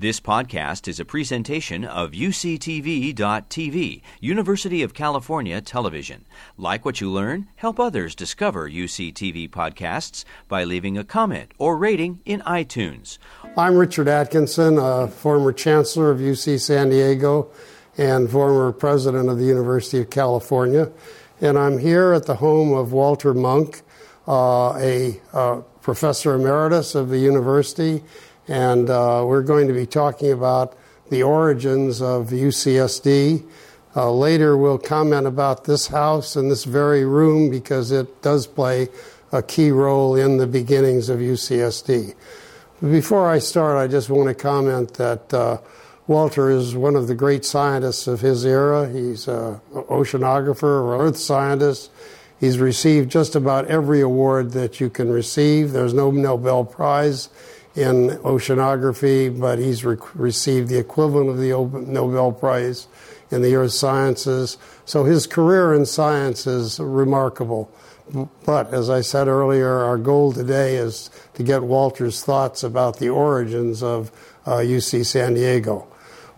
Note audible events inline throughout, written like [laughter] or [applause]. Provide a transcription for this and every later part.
This podcast is a presentation of UCTV.tv, University of California Television. Like what you learn, help others discover UCTV podcasts by leaving a comment or rating in iTunes. I'm Richard Atkinson, a former chancellor of UC San Diego and former president of the University of California. And I'm here at the home of Walter Munk, uh, a uh, professor emeritus of the university and uh, we're going to be talking about the origins of UCSD. Uh, later, we'll comment about this house and this very room because it does play a key role in the beginnings of UCSD. Before I start, I just want to comment that uh, Walter is one of the great scientists of his era. He's an oceanographer or earth scientist. He's received just about every award that you can receive. There's no Nobel Prize in oceanography, but he's re- received the equivalent of the Nobel Prize in the earth sciences. So his career in science is remarkable. But as I said earlier, our goal today is to get Walter's thoughts about the origins of uh, UC San Diego.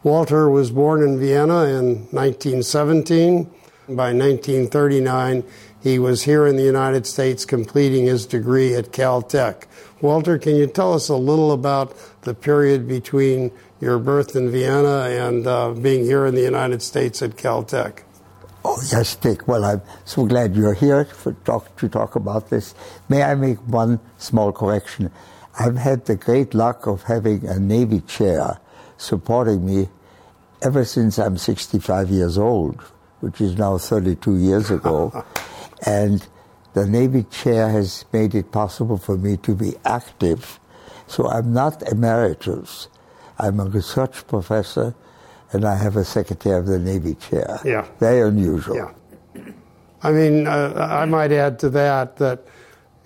Walter was born in Vienna in 1917. By 1939, he was here in the United States completing his degree at Caltech. Walter, can you tell us a little about the period between your birth in Vienna and uh, being here in the United States at Caltech? Oh, yes, Dick. Well, I'm so glad you're here to talk, to talk about this. May I make one small correction? I've had the great luck of having a Navy chair supporting me ever since I'm 65 years old, which is now 32 years ago. [laughs] and the Navy chair has made it possible for me to be active. So I'm not emeritus. I'm a research professor, and I have a secretary of the Navy chair. Yeah. Very unusual. Yeah. I mean, uh, I might add to that that,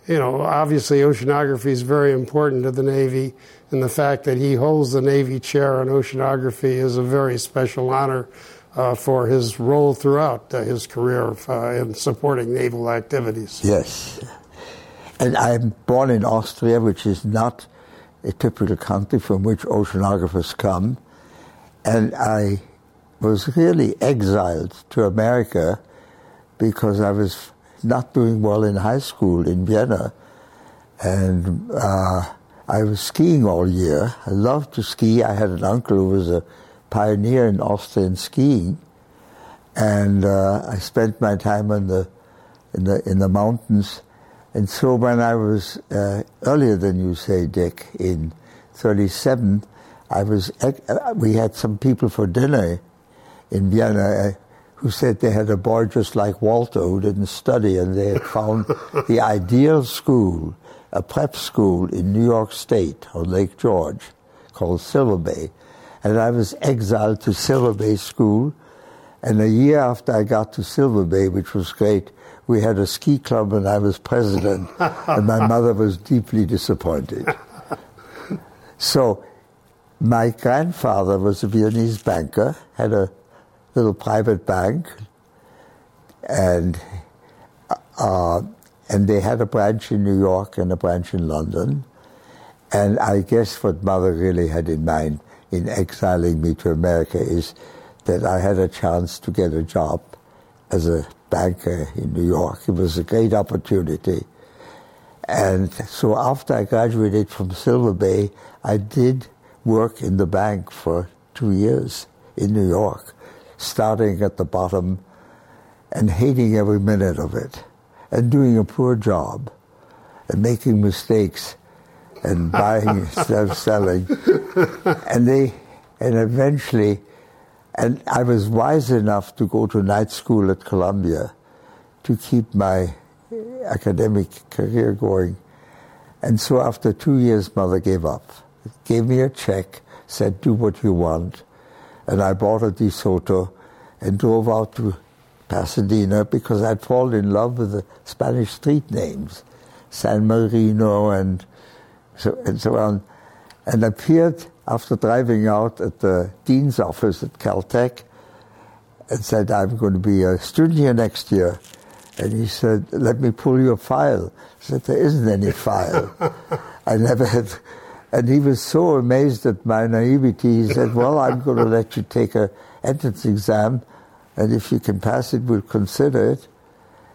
you know, obviously oceanography is very important to the Navy, and the fact that he holds the Navy chair on oceanography is a very special honor uh, for his role throughout uh, his career uh, in supporting naval activities. Yes. And I'm born in Austria, which is not a typical country from which oceanographers come. And I was really exiled to America because I was not doing well in high school in Vienna. And uh, I was skiing all year. I loved to ski. I had an uncle who was a pioneer in Austrian skiing, and uh, I spent my time in the in the in the mountains. And so when I was uh, earlier than you say, Dick, in '37, I was uh, we had some people for dinner in Vienna uh, who said they had a boy just like Walter who didn't study, and they had found [laughs] the ideal school, a prep school in New York State on Lake George, called Silver Bay and I was exiled to Silver Bay School. And a year after I got to Silver Bay, which was great, we had a ski club and I was president, [laughs] and my mother was deeply disappointed. so, my grandfather was a Viennese banker, had a little private bank, and uh, and they had a branch in New York and a branch in London. And I guess what mother really had in mind in exiling me to America is that I had a chance to get a job as a banker in New York. It was a great opportunity. And so after I graduated from Silver Bay, I did work in the bank for two years in New York, starting at the bottom and hating every minute of it and doing a poor job and making mistakes and [laughs] buying instead of selling. And they, and eventually, and I was wise enough to go to night school at Columbia to keep my academic career going. And so after two years, mother gave up, gave me a check, said, do what you want. And I bought a DeSoto and drove out to Pasadena because I'd fallen in love with the Spanish street names, San Marino and so, and so on, and appeared after driving out at the dean's office at Caltech and said, I'm going to be a student here next year. And he said, let me pull your file. I said, there isn't any file. [laughs] I never had, And he was so amazed at my naivety, he said, Well, I'm going to let you take a entrance exam, and if you can pass it, we'll consider it.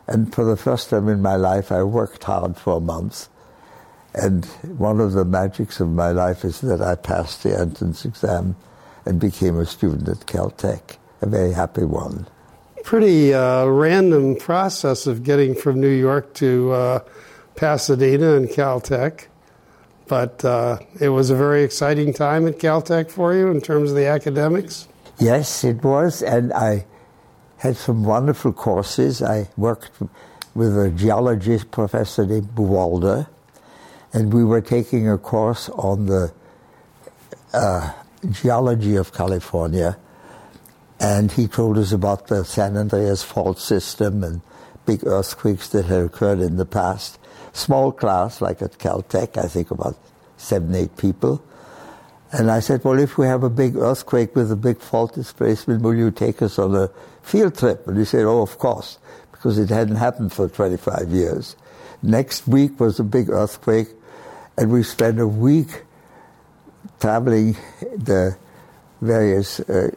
And for the first time in my life, I worked hard for a month. And one of the magics of my life is that I passed the entrance exam and became a student at Caltech, a very happy one. Pretty uh, random process of getting from New York to uh, Pasadena and Caltech. But uh, it was a very exciting time at Caltech for you in terms of the academics. Yes, it was, and I had some wonderful courses. I worked with a geologist, Professor named Buwalda, and we were taking a course on the uh, geology of California. And he told us about the San Andreas fault system and big earthquakes that had occurred in the past. Small class, like at Caltech, I think about seven, eight people. And I said, Well, if we have a big earthquake with a big fault displacement, will you take us on a field trip? And he said, Oh, of course, because it hadn't happened for 25 years. Next week was a big earthquake, and we spent a week traveling the various uh,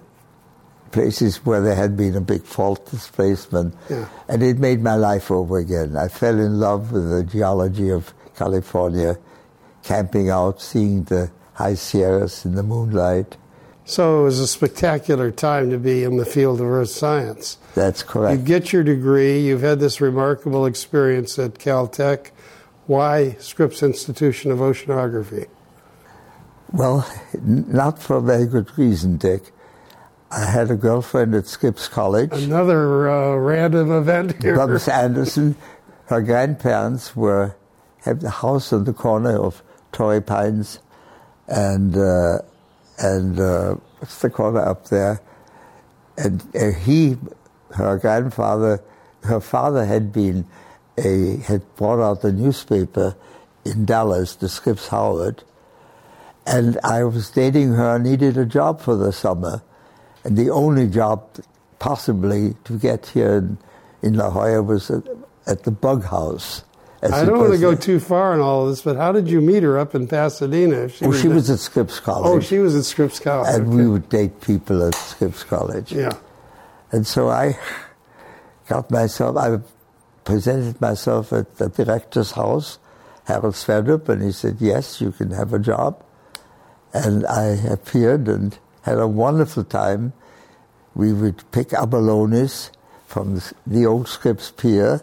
places where there had been a big fault displacement. Yeah. And it made my life over again. I fell in love with the geology of California, camping out, seeing the high Sierras in the moonlight. So it was a spectacular time to be in the field of earth science. That's correct. You get your degree, you've had this remarkable experience at Caltech. Why Scripps Institution of Oceanography? Well, not for a very good reason, Dick. I had a girlfriend at Scripps College. Another uh, random event here. Bubs Anderson, her grandparents were had the house on the corner of Torrey Pines, and uh, and uh, what's the corner up there? And uh, he, her grandfather, her father had been a had brought out the newspaper in Dallas, the Scripps Howard, and I was dating her, I needed a job for the summer, and the only job possibly to get here in, in La Jolla was at, at the Bug House. I don't want to go too far in all of this, but how did you meet her up in Pasadena? If Oh, she was at Scripps College. Oh, she was at Scripps College. and okay. we would date people at Scripps College. Yeah. And so I got myself, I presented myself at the director's house, Harald Sverdrup, and he said, yes, you can have a job. And I appeared and had a wonderful time. We would pick abalones from the- old Scripps Pier.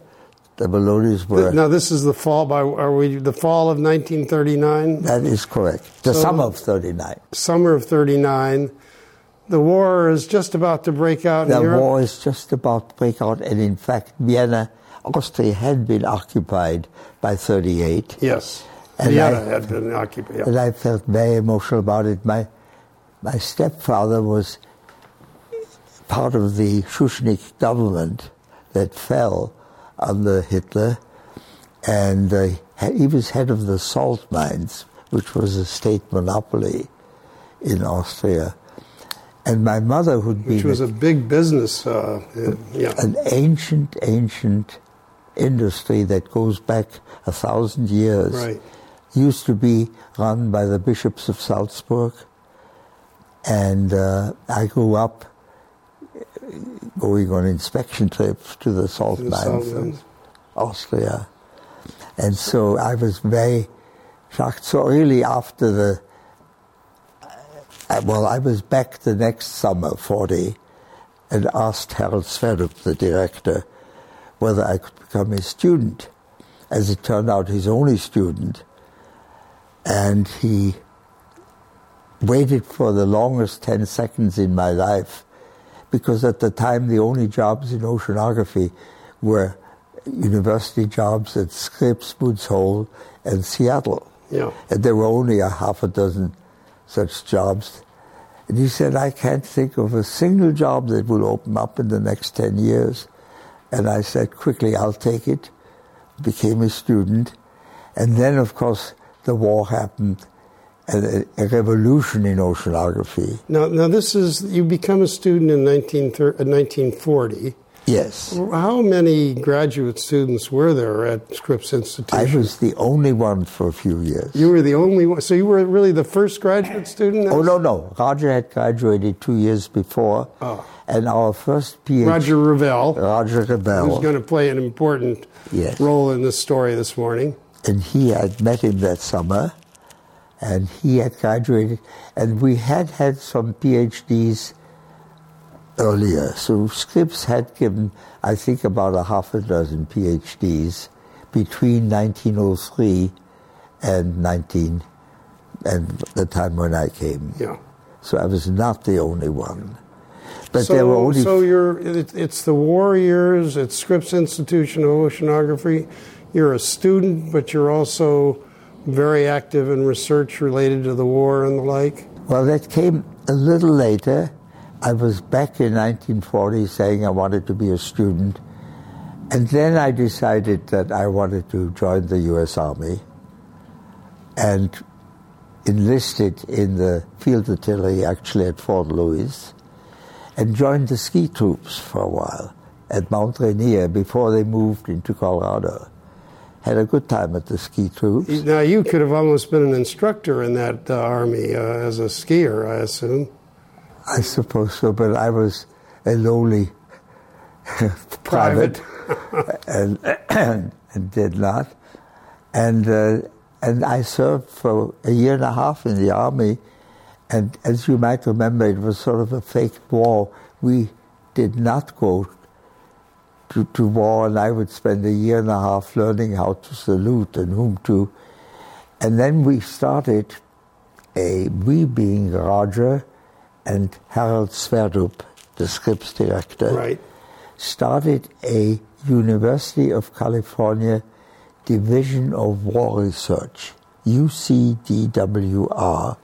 The abalones were, Now this is the fall by are we the fall of 1939, that is correct, the So- summer of 39. summer of 39. The war is just about to break out The war is just about to break out, and in fact, Vienna, Austria had been occupied by 38. Yes. And Vienna I- had been occupied. yeah. And I felt very emotional about it. My, my stepfather was part of the Schuschnigg government that fell under Hitler, and uh, he was head of the salt mines, which was a state monopoly in Austria. And my mother, who'd Which was a big business. Uh, yeah. an ancient, ancient industry that goes back a thousand years. Right. Used to be run by the bishops of Salzburg. And uh, I grew up going on inspection trips to the salt To the mines of. Austria. And so I was very shocked. So really after the, well, I was back the next summer, 40, and asked Harald Sverdrup, the director, whether I could become his student. As it turned out, his only student. And he waited for the longest 10 seconds in my life because at the time the only jobs in oceanography were university jobs at Scripps, Woods Hole, and Seattle. Yeah. And there were only a half a dozen such jobs. And he said, I can't think of a single job that will open up in the next 10 years. And I said, quickly, I'll take it. Became a student. And then, of course, the war happened and a, revolution in oceanography. Now, now this is you become a student in 19, uh, 1940. Yes. How many graduate students were there at Scripps Institute? I was the only one for a few years. You were the only one. So you were really the first graduate student? Oh, no, no. Roger had graduated two years before. Oh. And our first PhD. Roger Revelle. Roger Revelle. Who's going to play an important Yes. role in this story this morning. and he had met him that summer, and he had graduated, and we had had some PhDs earlier. So Scripps had given, I think, about a half a dozen PhDs between 1903 and 19 and the time when I came. Yeah. So I was not the only one. But so, there were only so you're it, it's the war years. It's Scripps Institution of Oceanography. You're a student, but you're also very active in research related to the war and the like. Well, that came a little later. I was back in 1940 saying I wanted to be a student. And then I decided that I wanted to join the U.S. Army and enlisted in the field artillery actually at Fort Lewis and joined the ski troops for a while at Mount Rainier before they moved into Colorado. Had a good time at the ski troops. Now you could have almost been an instructor in that uh, army uh, as a skier, I assume. I suppose so, but I was a lowly [laughs] private, and, [coughs] and did not. And uh, and I served for a year and a half in the army. And as you might remember, it was sort of a fake war. We did not go to, to war, and I would spend a year and a half learning how to salute and whom to. And then we started a, we being Roger and Harald Sverdrup, the Scripps director, Right. started a University of California Division of War Research, UCDWR,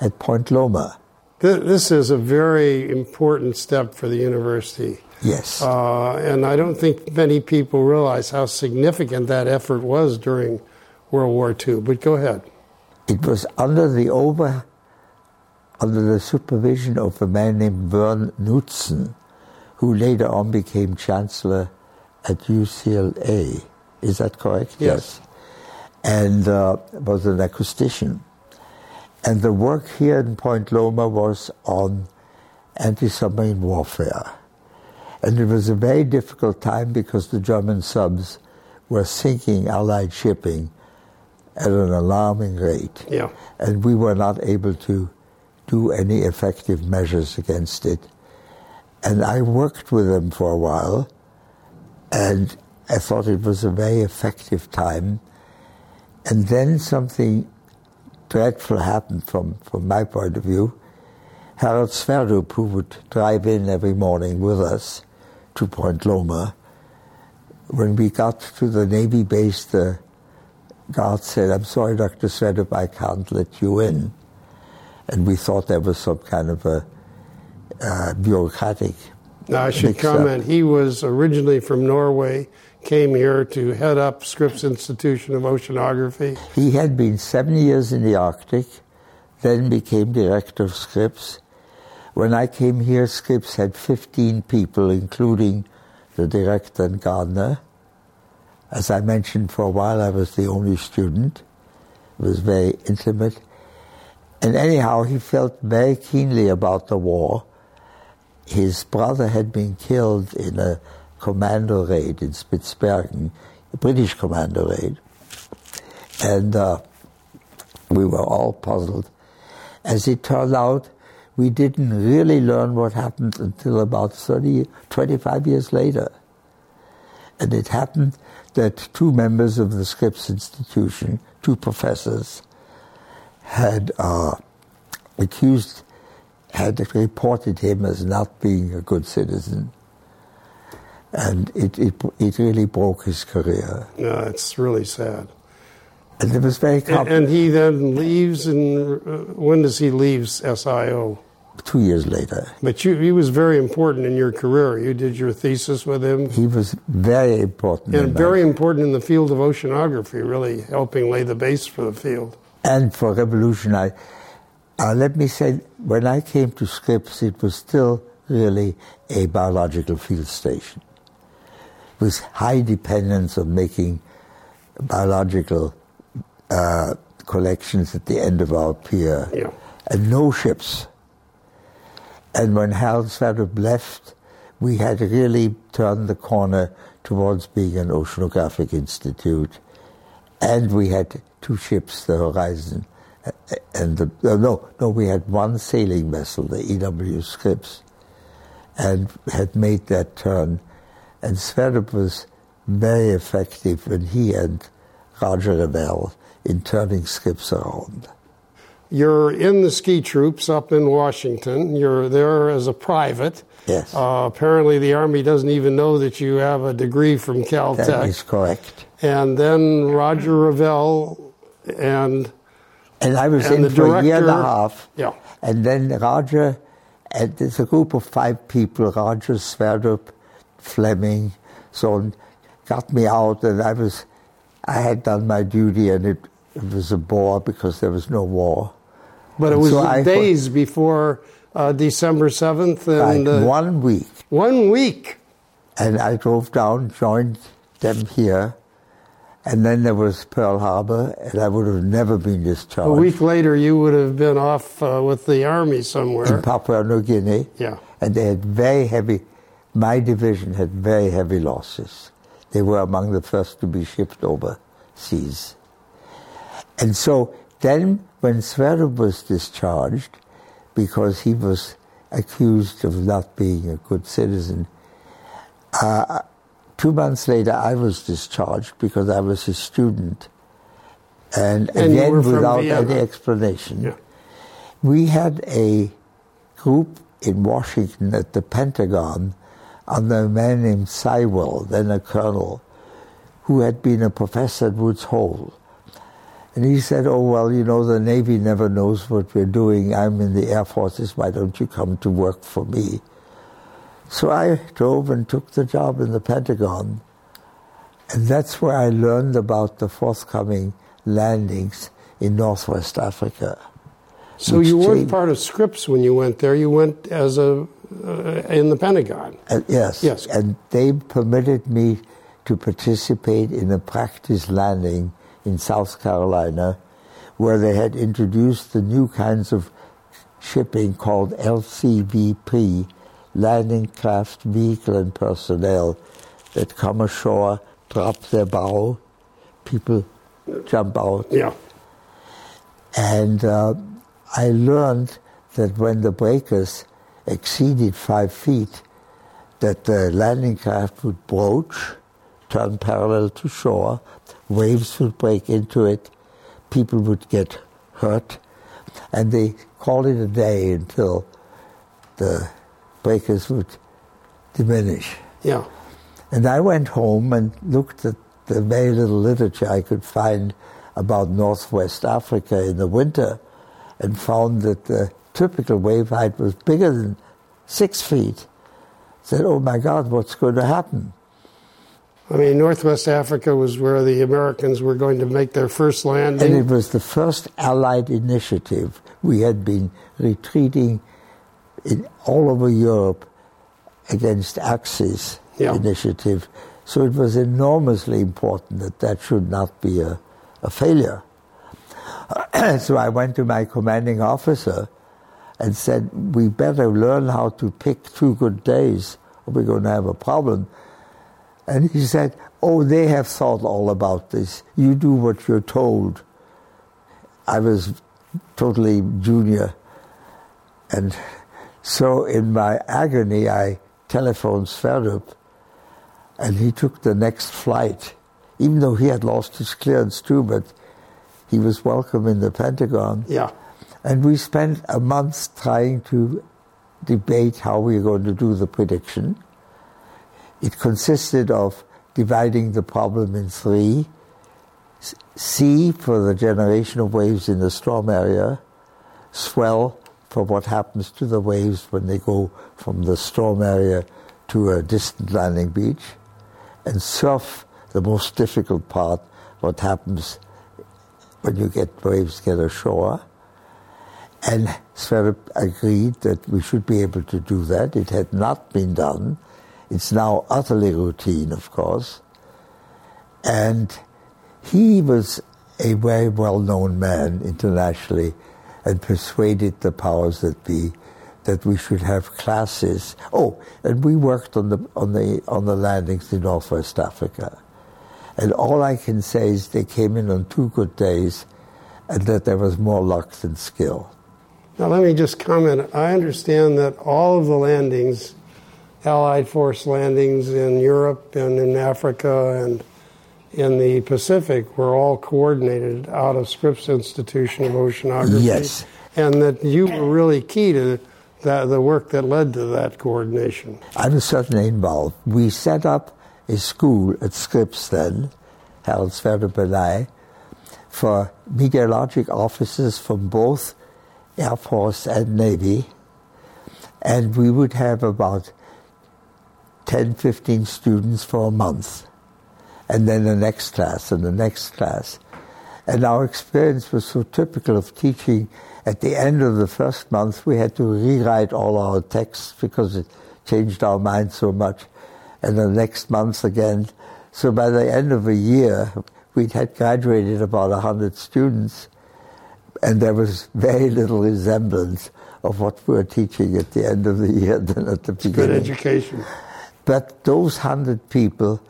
at Point Loma. This is a very important step for the university. Yes. Uh, and I don't think many people realize how significant that effort was during World War II. But go ahead. It was under the over, under the supervision of a man named Vern Knudsen, who later on became chancellor at UCLA. Is that correct? Yes. And uh, was an acoustician. And the work here in Point Loma was on anti-submarine warfare. And it was a very difficult time because the German subs were sinking Allied shipping at an alarming rate. Yeah. And we were not able to do any effective measures against it. And I worked with them for a while, and I thought it was a very effective time. And then something dreadful happened from, from my point of view. Harald Sverdrup, who would drive in every morning with us to Point Loma, when we got to the Navy base, the guard said, I'm sorry, Dr. Sverdrup, I can't let you in. And we thought there was some kind of a uh, bureaucratic Now, I should mix up. comment, he was originally from Norway, came here to head up Scripps Institution of Oceanography. He had been seven years in the Arctic, then became director of Scripps. When I came here, Scripps had 15 people, including the director and gardener. As I mentioned, for a while I was the only student. It was very intimate. And anyhow, he felt very keenly about the war. His brother had been killed in a commando raid in Spitsbergen, a British commando raid. And uh, we were all puzzled. As it turned out, we didn't really learn what happened until about 30, 25 years later. And it happened that two members of the Scripps Institution, two professors, had uh, accused, had reported him as not being a good citizen. And it, it, it really broke his career. No, it's really sad. And it was very And, complicated. and he then leaves, and uh, when does he leave SIO? Two years later, But you, he was very important in your career. You did your thesis with him, he was very important. and very important in the field of oceanography, really helping lay the base for the field. And for revolution. I, uh, let me say, when I came to Scripps, it was still really a biological field station. with high dependence on making biological uh, collections at the end of our pier, Yeah. and no ships. And when Harold Sverdrup left, we had really turned the corner towards being an oceanographic institute, and we had two ships, the Horizon, and the no, no, we had one sailing vessel, the E.W. Scripps, and had made that turn. And Sverdrup was very effective, when he and Roger Revelle in turning Scripps around. You're in the ski troops up in Washington. You're there as a private. Yes. Uh, apparently, the Army doesn't even know that you have a degree from Caltech. That is correct. and then Roger Revelle and And I was And in the for a year and a half. Yeah. And then Roger, and there's a group of five people, Roger, Sverdrup, Fleming, so on, got me out, and I was, I had done my duty, and it, it was a bore because there was no war. but it was so I- days before uh, December seventh, and Like uh, one week. one week. And I drove down, joined them here, and then there was Pearl Harbor, and I would have never been discharged. A week later, you would have been off uh, with the Army somewhere. in Papua New Guinea. Yeah. And they had very heavy, my division had very heavy losses. They were among the first to be shipped overseas. And so then when Sverdrup was discharged, because he was accused of not being a good citizen, uh, two months later I was discharged because I was a student. And, And again, without any explanation. Yeah. We had a group in Washington at the Pentagon under a man named Seiwell, then a colonel, who had been a professor at Woods Hole. And he said, Oh, well, you know, the Navy never knows what we're doing. I'm in the Air Forces. Why don't you come to work for me? So I drove and took the job in the Pentagon. And that's where I learned about the forthcoming landings in Northwest Africa. So you weren't changed- part of Scripps when you went there. You went as a uh, in the Pentagon. Uh, yes. Yes. And they permitted me to participate in a practice landing in South Carolina where they had introduced the new kinds of shipping called LCVP, landing craft vehicle and personnel, that come ashore, drop their bow, people jump out, Yeah. and uh, I learned that when the breakers exceeded five feet, that the landing craft would broach, turn parallel to shore, waves would break into it, people would get hurt, and they called it a day until the breakers would diminish. Yeah. And I went home and looked at the very little literature I could find about Northwest Africa in the winter and found that the typical wave height was bigger than six feet. Said, oh my God, what's going to happen? I mean, Northwest Africa was where the Americans were going to make their first landing. And it was the first Allied initiative. We had been retreating in all over Europe against Axis Yeah. initiative. So it was enormously important that that should not be a, a failure. [clears throat] so I went to my commanding officer and said, we better learn how to pick two good days or we're going to have a problem. And he said, oh, they have thought all about this. You do what you're told. I was totally junior. And so in my agony, I telephoned Sverdrup, and he took the next flight, even though he had lost his clearance too, but he was welcome in the Pentagon. yeah. And we spent a month trying to debate how we were going to do the prediction. It consisted of dividing the problem in three C for the generation of waves in the storm area, swell for what happens to the waves when they go from the storm area to a distant landing beach, and surf, the most difficult part, what happens when you get waves get ashore. And Sverre agreed that we should be able to do that. It had not been done It's now utterly routine, of course. And he was a very well known man internationally and persuaded the powers that be that we should have classes. Oh, and we worked on the on the on the landings in Northwest Africa. And all I can say is they came in on two good days and that there was more luck than skill. Now let me just comment. I understand that all of the landings, Allied force landings in Europe and in Africa and in the Pacific were all coordinated out of Scripps Institution of Oceanography. Yes. And that you were really key to that, the work that led to that coordination. I was certainly involved. We set up a school at Scripps then, Harald Sverdrup and I, for meteorologic officers from both Air Force and Navy. And we would have about 10, 15 students for a month and then the next class and the next class. And our experience was so typical of teaching. At the end of the first month, we had to rewrite all our texts because it changed our mind so much. And the next month again. So by the end of a year, we had graduated about 100 students, and there was very little resemblance of what we were teaching at the end of the year than at the beginning. Good education. But those 100 people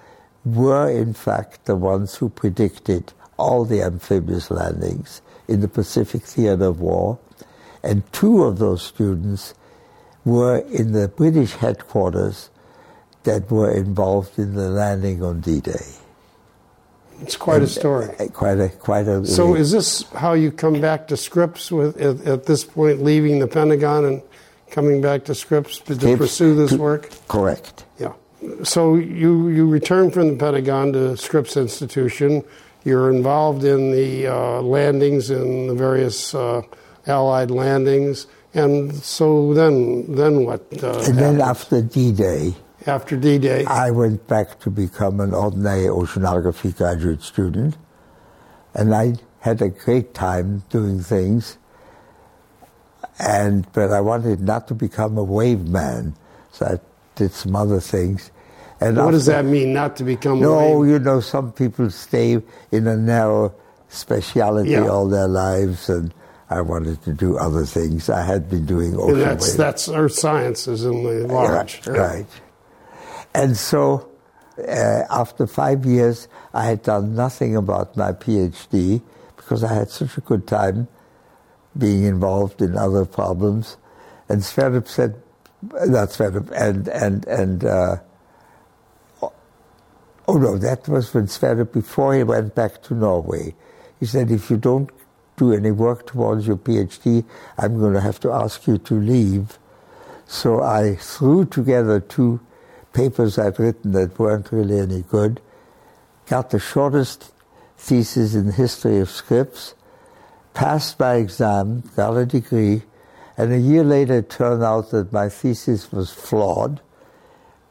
were in fact the ones who predicted all the amphibious landings in the Pacific theater of war. And two of those students were in the British headquarters that were involved in the landing on D-Day. It's quite and, a story. Uh, quite a quite a. So, is this how you come back to Scripps with at, at this point, leaving the Pentagon and coming back to Scripps to, to pursue this to, work? Correct. So you, you return from the Pentagon to Scripps Institution. You're involved in the uh, landings in the various uh, Allied landings, and so then then what? Uh, and then after D-Day. After D-Day, I went back to become an ordinary oceanography graduate student, and I had a great time doing things. And but I wanted not to become a wave man, so I did some other things. And what after, does that mean, not to become a No, you know, some people stay in a narrow speciality yeah. all their lives, and I wanted to do other things. I had been doing ocean and that's, that's Earth sciences in the large. Right, right. And so uh, after five years, I had done nothing about my PhD because I had such a good time being involved in other problems. And Sverdrup said, that's Sverdrup, and, and, and uh, Oh no, that was when Sverre, before he went back to Norway. He said, if you don't do any work towards your PhD, I'm going to have to ask you to leave. So I threw together two papers I'd written that weren't really any good, got the shortest thesis in the history of Scripps, passed my exam, got a degree, and a year later it turned out that my thesis was flawed,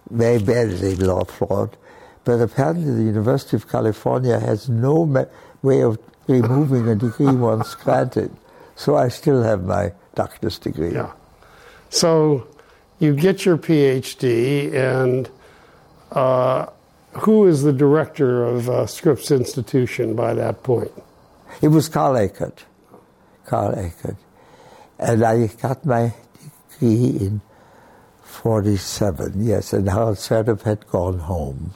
very badly flawed, but apparently, the University of California has no ma- way of removing a degree [laughs] once granted. So I still have my doctor's degree. Yeah. So you get your PhD, and uh, who is the director of uh, Scripps Institution by that point? It was Carl Eckart. Carl Eckart. And I got my degree in 47, yes, and Harald Sverdrup had gone home.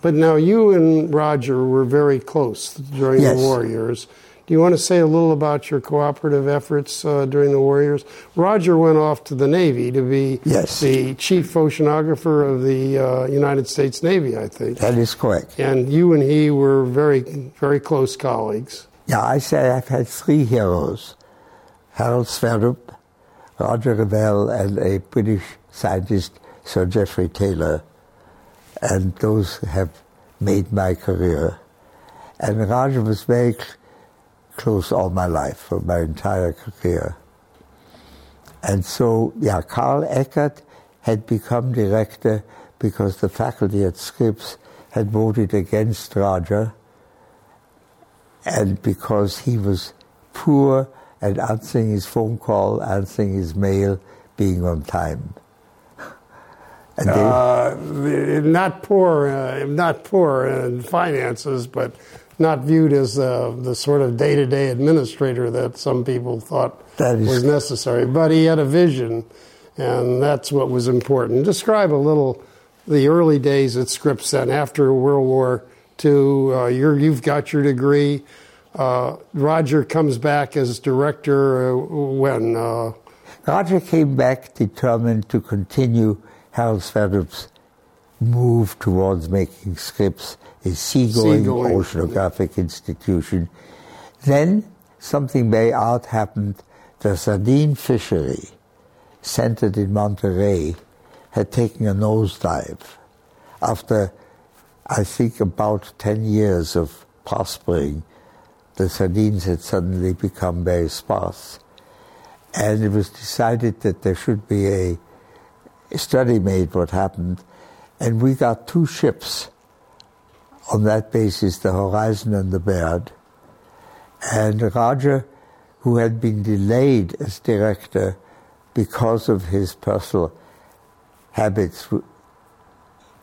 But now you and Roger were very close during yes. the war years. Do you want to say a little about your cooperative efforts uh, during the war years? Roger went off to the Navy to be yes. the chief oceanographer of the uh, United States Navy, I think. That is correct. And you and he were very, very close colleagues. Yeah, I say I've had three heroes Harald Sverdrup, Roger Revelle, and a British scientist, Sir Geoffrey Taylor and those have made my career. And Roger was very cl- close all my life, for my entire career. And so, yeah, Carl Eckart had become director because the faculty at Scripps had voted against Roger and because he was poor at answering his phone call, answering his mail, being on time. [laughs] And Uh, not poor, uh, not poor in finances, but not viewed as uh, the sort of day-to-day administrator that some people thought was necessary. But he had a vision, and that's what was important. Describe a little the early days at Scripps. Then, after World War II, uh, you're, you've got your degree. Uh, Roger comes back as director uh, when. Uh, Roger came back determined to continue Harald Sverdrup's move towards making Scripps a seagoing, Seagoing. oceanographic institution. Then something very odd happened. The sardine fishery, centered in Monterey, had taken a nosedive after, I think, about 10 years of prospering. The sardines had suddenly become very sparse. And it was decided that there should be a, study made what happened, and we got two ships on that basis, the Horizon and the Baird, and Roger, who had been delayed as director because of his personal habits,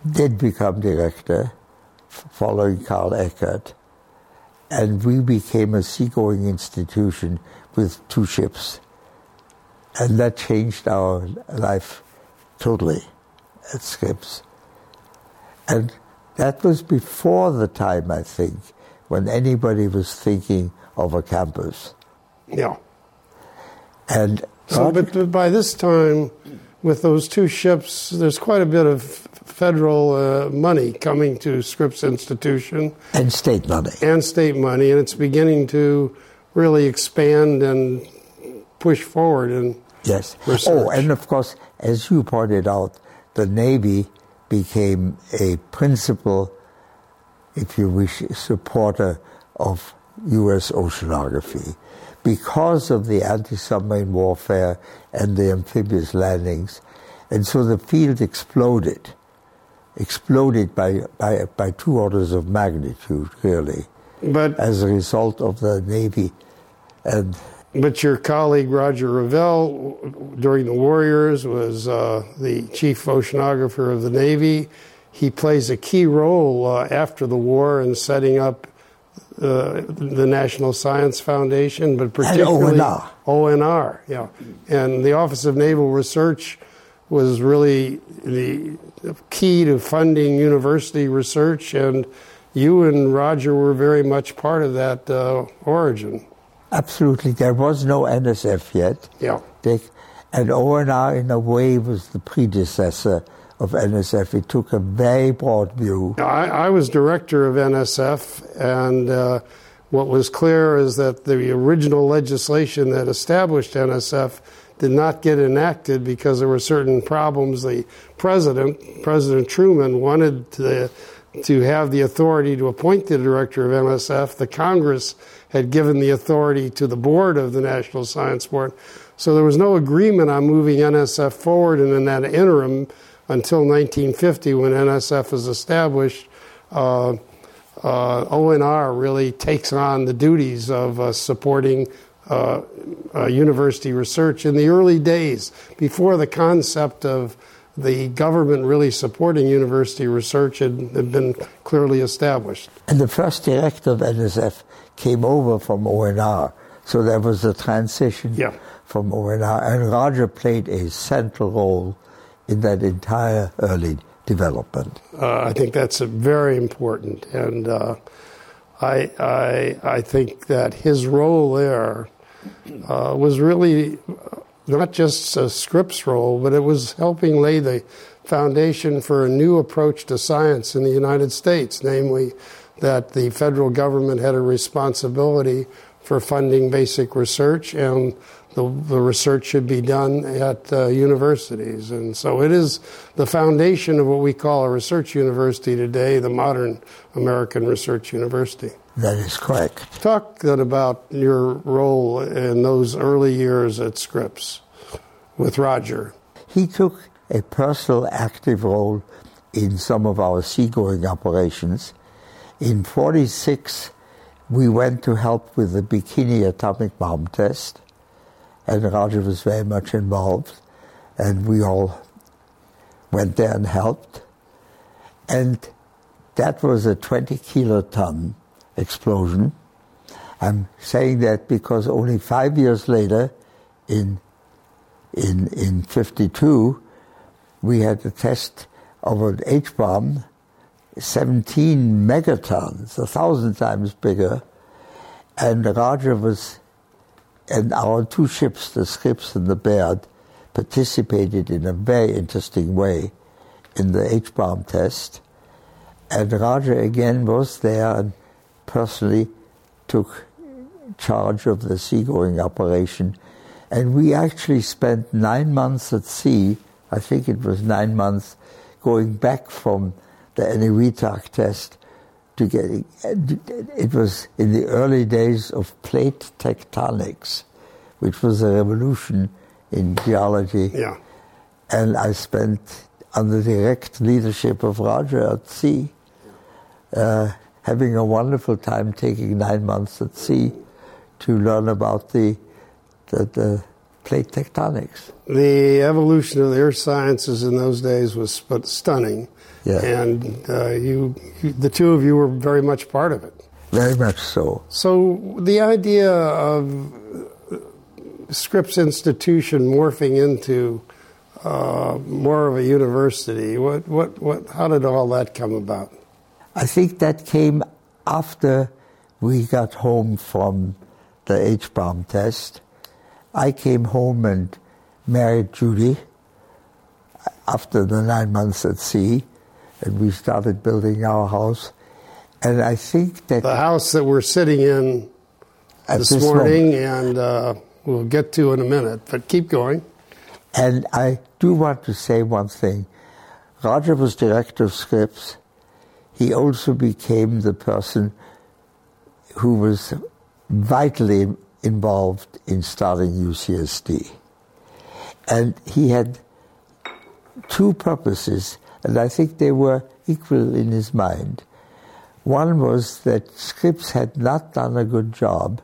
did become director following Carl Eckart, and we became a seagoing institution with two ships and that changed our life totally at Scripps. And that was before the time, I think, when anybody was thinking of a campus. yeah. And So, but, but by this time, with those two ships, there's quite a bit of federal uh, money coming to Scripps Institution and state money. and state money, and it's beginning to really expand and push forward. And Yes. Research. Oh, and of course, as you pointed out, the Navy became a principal, if you wish, supporter of U.S. oceanography. Because of the anti submarine warfare and the amphibious landings. And so the field exploded. Exploded by, by, by two orders of magnitude, really, but as a result of the Navy. And but your colleague Roger Revelle, during the Warriors, was uh, the chief oceanographer of the Navy. He plays a key role uh, after the war in setting up uh, the National Science Foundation, but particularly ONR. ONR, yeah. And the Office of Naval Research was really the key to funding university research, and you and Roger were very much part of that uh, origin. Absolutely. There was no NSF yet. Yeah. They, and ONR, in a way, was the predecessor of NSF. It took a very broad view. I, I was director of NSF, and uh, what was clear is that the original legislation that established NSF did not get enacted because there were certain problems. The president, President Truman, wanted to, to have the authority to appoint the director of NSF. The Congress had given the authority to the board of the National Science Board. So there was no agreement on moving NSF forward, and in that interim, until 1950, when NSF was established, uh, uh, ONR really takes on the duties of uh, supporting uh, uh, university research in the early days, before the concept of the government really supporting university research had, had been clearly established. And the first director of NSF came over from ONR. So there was a transition Yeah. from ONR. And Roger played a central role in that entire early development. Uh, I think that's uh, very important, and uh, I, I I think that his role there uh, was really not just a Scripps role, but it was helping lay the foundation for a new approach to science in the United States, namely that the federal government had a responsibility for funding basic research and the, the research should be done at uh, universities. And so it is the foundation of what we call a research university today, the modern American Research University. That is correct. Talk then about your role in those early years at Scripps with Roger. He took a personal active role in some of our seagoing operations. In 46, we went to help with the Bikini atomic bomb test, and Roger was very much involved, and we all went there and helped. And that was a 20 kiloton explosion. I'm saying that because only five years later, in in in 52, we had a test of an H bomb, 17 megatons, a thousand times bigger, and Roger was, and our two ships, the Scripps and the Baird, participated in a very interesting way in the H bomb test. And Roger again was there and personally took charge of the seagoing operation. And we actually spent nine months at sea, I think it was nine months, going back from the Eniwetok test to getting. It was in the early days of plate tectonics, which was a revolution in geology. Yeah. And I spent under direct leadership of Roger at sea, uh, having a wonderful time taking nine months at sea to learn about the, the, the plate tectonics. The evolution of the earth sciences in those days was stunning. Yeah. And uh, you, you, the two of you were very much part of it. Very much so. So the idea of Scripps Institution morphing into uh, more of a university, what, what, what, how did all that come about? I think that came after we got home from the H bomb test. I came home and married Judy after the nine months at sea, and we started building our house. And I think that the house that we're sitting in this, this, morning, moment. and uh, we'll get to in a minute, but keep going. And I do want to say one thing. Roger was director of Scripps. He also became the person who was vitally involved in starting UCSD. And he had two purposes, and I think they were equal in his mind. One was that Scripps had not done a good job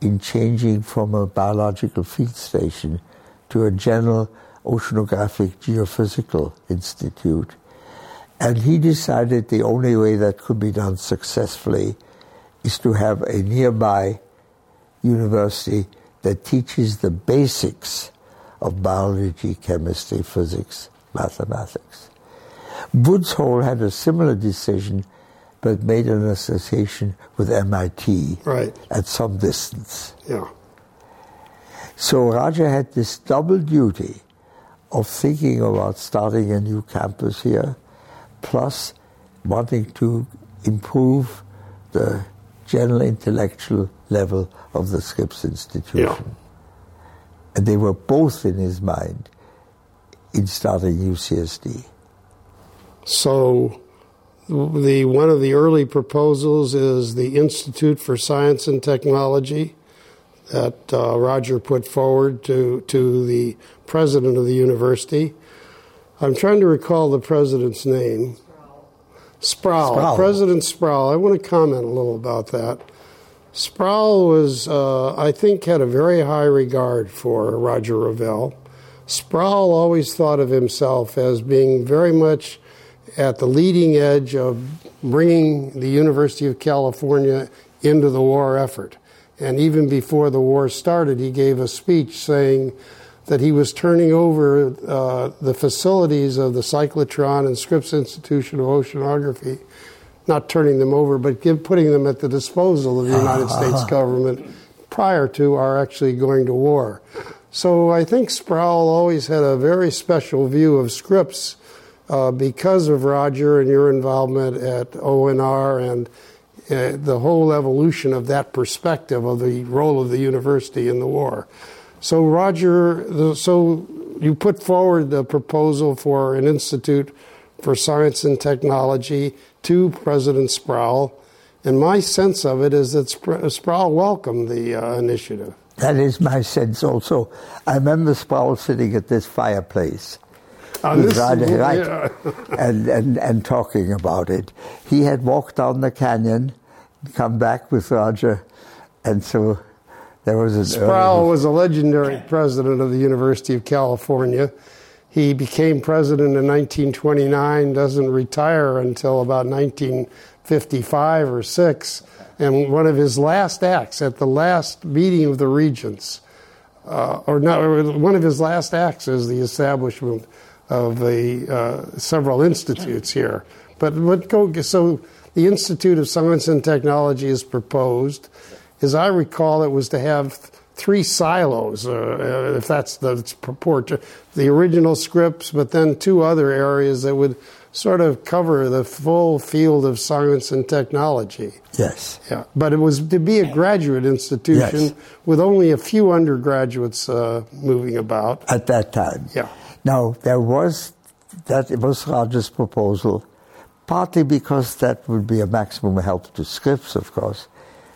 in changing from a biological field station to a general oceanographic geophysical institute. And he decided the only way that could be done successfully is to have a nearby university that teaches the basics of biology, chemistry, physics, mathematics. Woods Hole had a similar decision, but made an association with MIT right. at some distance. Yeah. So Roger had this double duty of thinking about starting a new campus here, plus wanting to improve the general intellectual level of the Scripps Institution. Yeah. And they were both in his mind in starting UCSD. So, the one of the early proposals is the Institute for Science and Technology that uh, Roger put forward to to the president of the university. I'm trying to recall the president's name. Sproul. Sproul. President Sproul. I want to comment a little about that. Sproul was, uh, I think, had a very high regard for Roger Revelle. Sproul always thought of himself as being very much at the leading edge of bringing the University of California into the war effort. And even before the war started, he gave a speech saying that he was turning over uh, the facilities of the cyclotron and Scripps Institution of Oceanography, not turning them over, but give, putting them at the disposal of the United States government prior to our actually going to war. So I think Sproul always had a very special view of Scripps uh, because of Roger and your involvement at ONR and uh, the whole evolution of that perspective of the role of the university in the war. So, Roger, so you put forward the proposal for an institute for science and technology to President Sproul, and my sense of it is that Sproul welcomed the uh, initiative. That is my sense also. I remember Sproul sitting at this fireplace. On this, right, yeah. [laughs] and, and, and talking about it. He had walked down the canyon, come back with Roger, and so there was an Sproul was a legendary president of the University of California, He became president in 1929, doesn't retire until about 1955 or 6. And one of his last acts at the last meeting of the regents, uh, or not, one of his last acts is the establishment of the uh, several institutes here. But what go so the Institute of Science and Technology is proposed. As I recall, it was to have three silos, uh, if that's the purport, the original Scripps, but then two other areas that would sort of cover the full field of science and technology. Yes. Yeah, but it was to be a graduate institution Yes. with only a few undergraduates uh, moving about. At that time. Yeah. Now, there was, that it was Roger's proposal, partly because that would be a maximum help to Scripps, of course,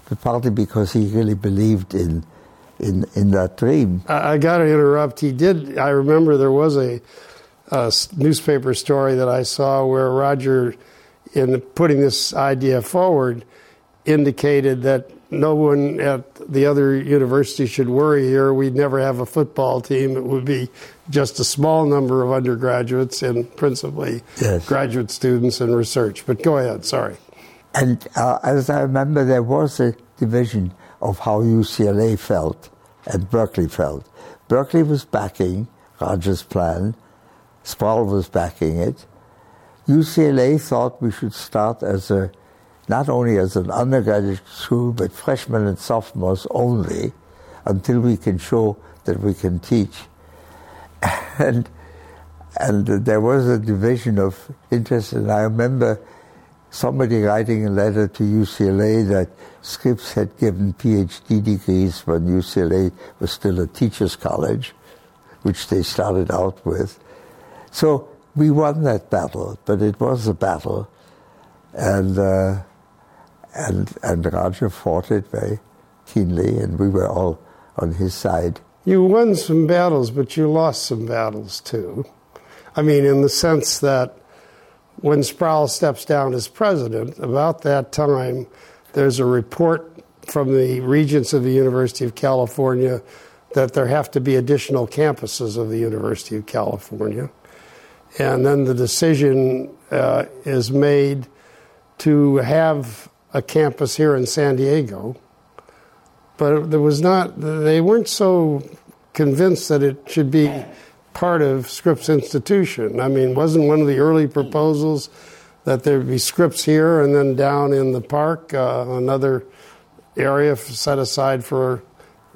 but partly because he really believed in, in, in that dream. I, I got to interrupt. He did. I remember there was a newspaper story that I saw where Roger, in putting this idea forward, indicated that no one at the other university should worry here. We'd never have a football team. It would be just a small number of undergraduates and principally Yes. graduate students and research. But go ahead. Sorry. And uh, as I remember, there was a division of how UCLA felt and Berkeley felt. Berkeley was backing Roger's plan, Sproul was backing it. UCLA thought we should start as a not only as an undergraduate school, but freshmen and sophomores only, until we can show that we can teach. And and there was a division of interest, and I remember somebody writing a letter to UCLA that Scripps had given PhD degrees when UCLA was still a teachers' college, which they started out with. So we won that battle, but it was a battle, and uh, and and Roger fought it very keenly, and we were all on his side. You won some battles, but you lost some battles too. I mean, in the sense that when Sproul steps down as president, about that time, there's a report from the regents of the University of California that there have to be additional campuses of the University of California. And then the decision uh, is made to have a campus here in San Diego but there was not they weren't so convinced that it should be part of scripps institution. I mean wasn't one of the early proposals that there be scripps here and then down in the park uh, another area set aside for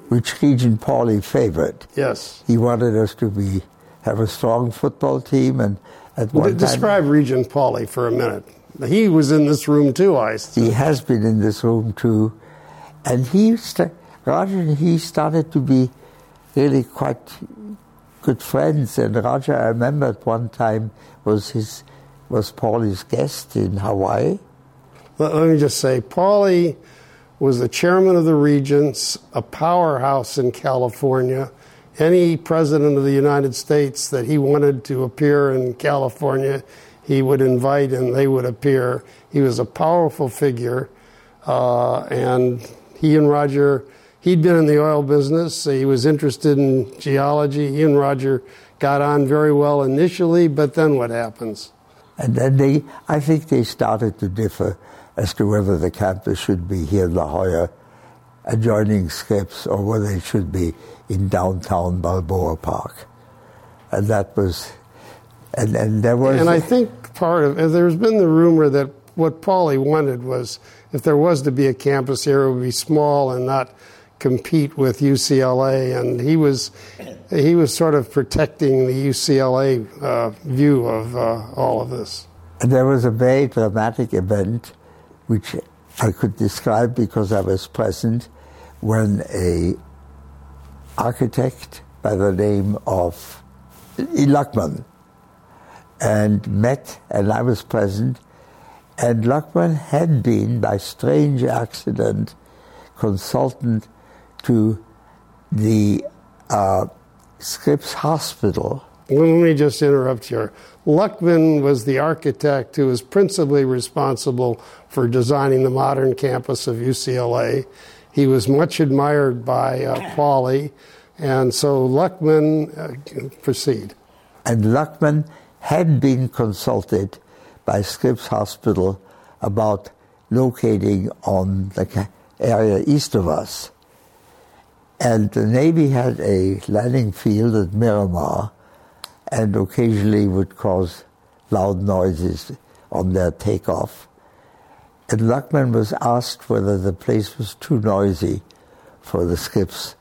which Regent Pauley favored. yes. He wanted us to be have a strong football team, and at one de- time describe regent Pauley for a minute. He was in this room too i he has been in this room too, and he st- Roger and he started to be really quite good friends. And Roger, I remember at one time was his was Pauley's guest in Hawaii. Let, let me just say, Pauley was the chairman of the Regents, a powerhouse in California. Any president of the United States that he wanted to appear in California, he would invite and they would appear. He was a powerful figure, uh, and he and Roger, he'd been in the oil business. He was interested in geology. He and Roger got on very well initially, but then what happens? And then they, I think they started to differ as to whether the campus should be here in La Jolla, adjoining Scripps, or whether it should be in downtown Balboa Park. And that was, and, and there was. And I think part of there's been the rumor that what Pauley wanted was if there was to be a campus here, it would be small and not compete with UCLA. And he was he was sort of protecting the UCLA uh, view of uh, all of this. There was a very dramatic event, which I could describe because I was present, when a architect by the name of. Luckman and met, and I was present, and Luckman had been, by strange accident, consultant to the uh, Scripps Hospital. Let me just interrupt here. Luckman was the architect who was principally responsible for designing the modern campus of UCLA. He was much admired by uh, and so Luckman, uh, proceed. And Luckman had been consulted by Scripps Hospital about locating on the area east of us. And the Navy had a landing field at Miramar and occasionally would cause loud noises on their takeoff. And Luckman was asked whether the place was too noisy for the Scripps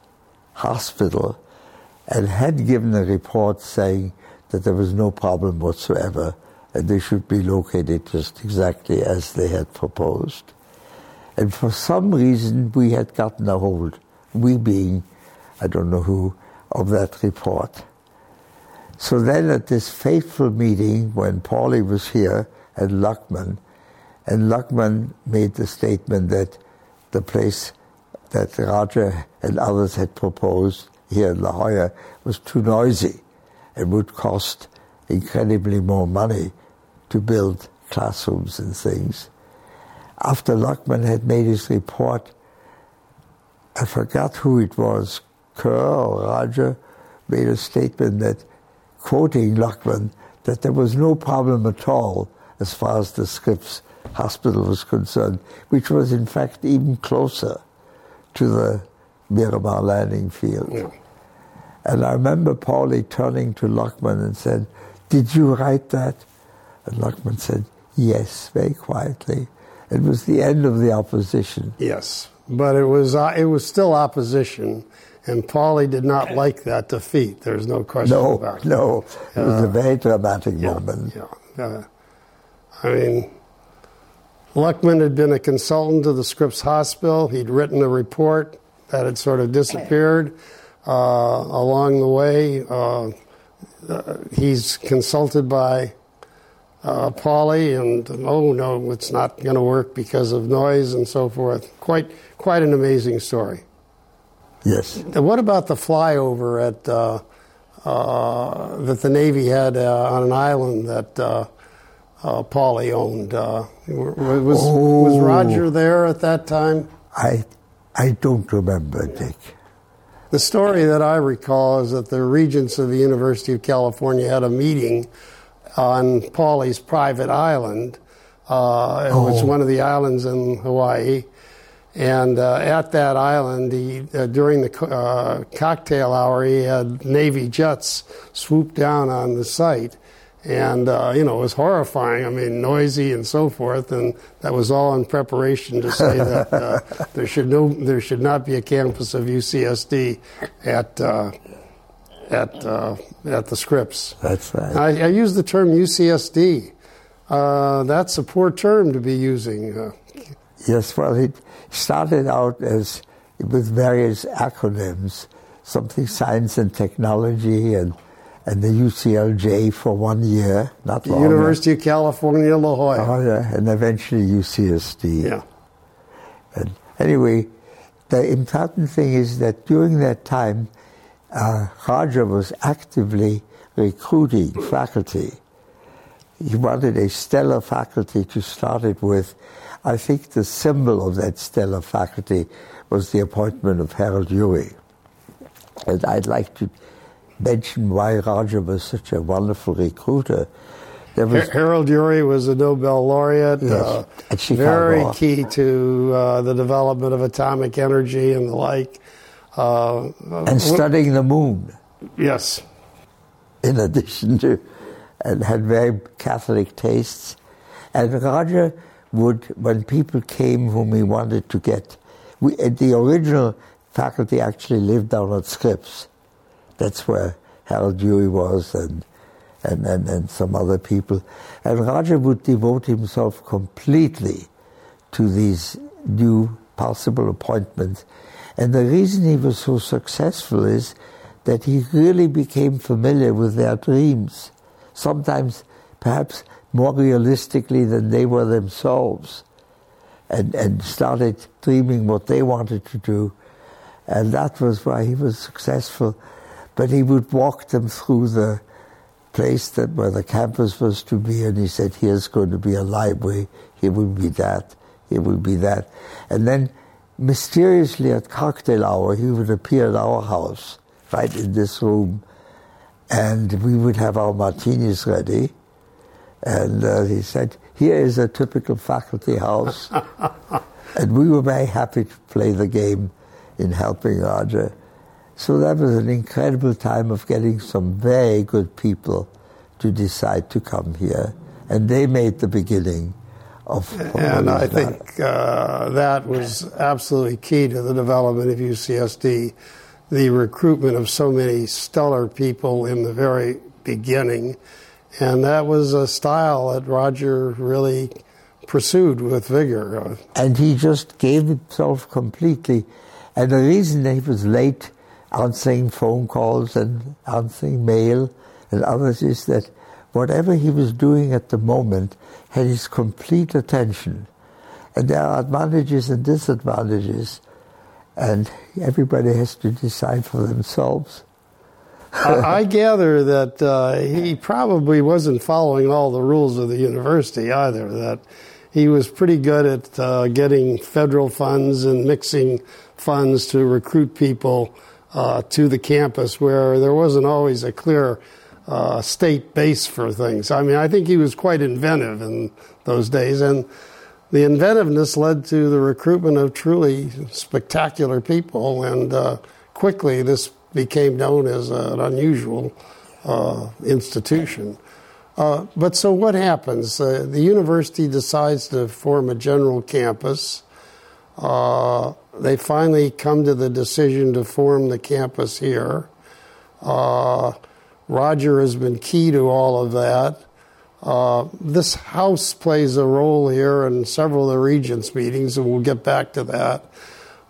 hospital and had given a report saying that there was no problem whatsoever they should be located just exactly as they had proposed. And for some reason, we had gotten a hold, we being, I don't know who, of that report. So then at this fateful meeting when Pauley was here and Luckman, and Luckman made the statement that the place that Roger and others had proposed here in La Jolla was too noisy and would cost incredibly more money to build classrooms and things. After Luckman had made his report, I forgot who it was, Kerr or Roger, made a statement that, quoting Luckman, that there was no problem at all as far as the Scripps Hospital was concerned, which was in fact even closer to the Miramar landing field. Yeah. And I remember Pauley turning to Luckman and said, Did you write that? And Luckman said, Yes, very quietly. It was the end of the opposition. Yes, but it was uh, it was still opposition, and Pauley did not like that defeat. There's no question no, about it. No, it was uh, a very dramatic yeah, moment. Yeah, uh, I mean, Luckman had been a consultant to the Scripps Hospital. He'd written a report that had sort of disappeared uh, along the way. Uh, uh, he's consulted by uh, and oh no, it's not going to work because of noise and so forth. Quite, quite an amazing story. Yes. And what about the flyover at uh, uh, that the Navy had uh, on an island that uh, uh, Pauley owned? Uh, was oh, was Roger there at that time? I I don't remember, Dick. The story that I recall is that the regents of the University of California had a meeting on Pauley's private island. Uh, it oh. was one of the islands in Hawaii. And uh, at that island, he, uh, during the co- uh, cocktail hour, he had Navy jets swoop down on the site. And, uh, you know, it was horrifying. I mean, noisy and so forth. And that was all in preparation to say that uh, [laughs] there, should no, there should not be a campus of UCSD at at uh, at the Scripps. That's right. I, I use the term UCSD. Uh, that's a poor term to be using. Uh, yes, well, it started out as with various acronyms, something science and technology, and and the UCLJ for one year, not the University of California, La Jolla. Oh, yeah, and eventually UCSD. Yeah. And anyway, the important thing is that during that time, uh, Roger was actively recruiting faculty. He wanted a stellar faculty to start it with. I think the symbol of that stellar faculty was the appointment of Harold Urey. And I'd like to mention why Roger was such a wonderful recruiter. Was, Harold Urey was a Nobel laureate, yes, uh, at very key to uh, the development of atomic energy and the like. Uh, and studying the moon. Yes. In addition to, and had very Catholic tastes. And Roger would, when people came whom he wanted to get, we, the original faculty actually lived down at Scripps. That's where Harold Urey was and, and, and, and some other people. And Roger would devote himself completely to these new possible appointments and the reason he was so successful is that he really became familiar with their dreams, sometimes perhaps more realistically than they were themselves, and, and started dreaming what they wanted to do. And that was why he was successful. But he would walk them through the place that where the campus was to be, and he said, "Here's going to be a library. Here will be that. Here will be that." And then mysteriously at cocktail hour, he would appear at our house, right in this room, and we would have our martinis ready. And uh, he said, Here is a typical faculty house. [laughs] and we were very happy to play the game in helping Roger. So that was an incredible time of getting some very good people to decide to come here. And they made the beginning of. And I think uh, that was absolutely key to the development of UCSD. The recruitment of so many stellar people in the very beginning. And that was a style that Roger really pursued with vigor. And he just gave himself completely. And the reason that he was late answering phone calls and answering mail and others is that whatever he was doing at the moment had his complete attention. And there are advantages and disadvantages, and everybody has to decide for themselves. I gather that uh, he probably wasn't following all the rules of the university either, that he was pretty good at uh, getting federal funds and mixing funds to recruit people uh, to the campus where there wasn't always a clear uh, state base for things. I mean, I think he was quite inventive in those days, and the inventiveness led to the recruitment of truly spectacular people, and uh, quickly this became known as an unusual uh, institution. Uh, but so what happens? Uh, the university decides to form a general campus. Uh, they finally come to the decision to form the campus here. Roger has been key to all of that. Uh, this house plays a role here in several of the regents' meetings, and we'll get back to that.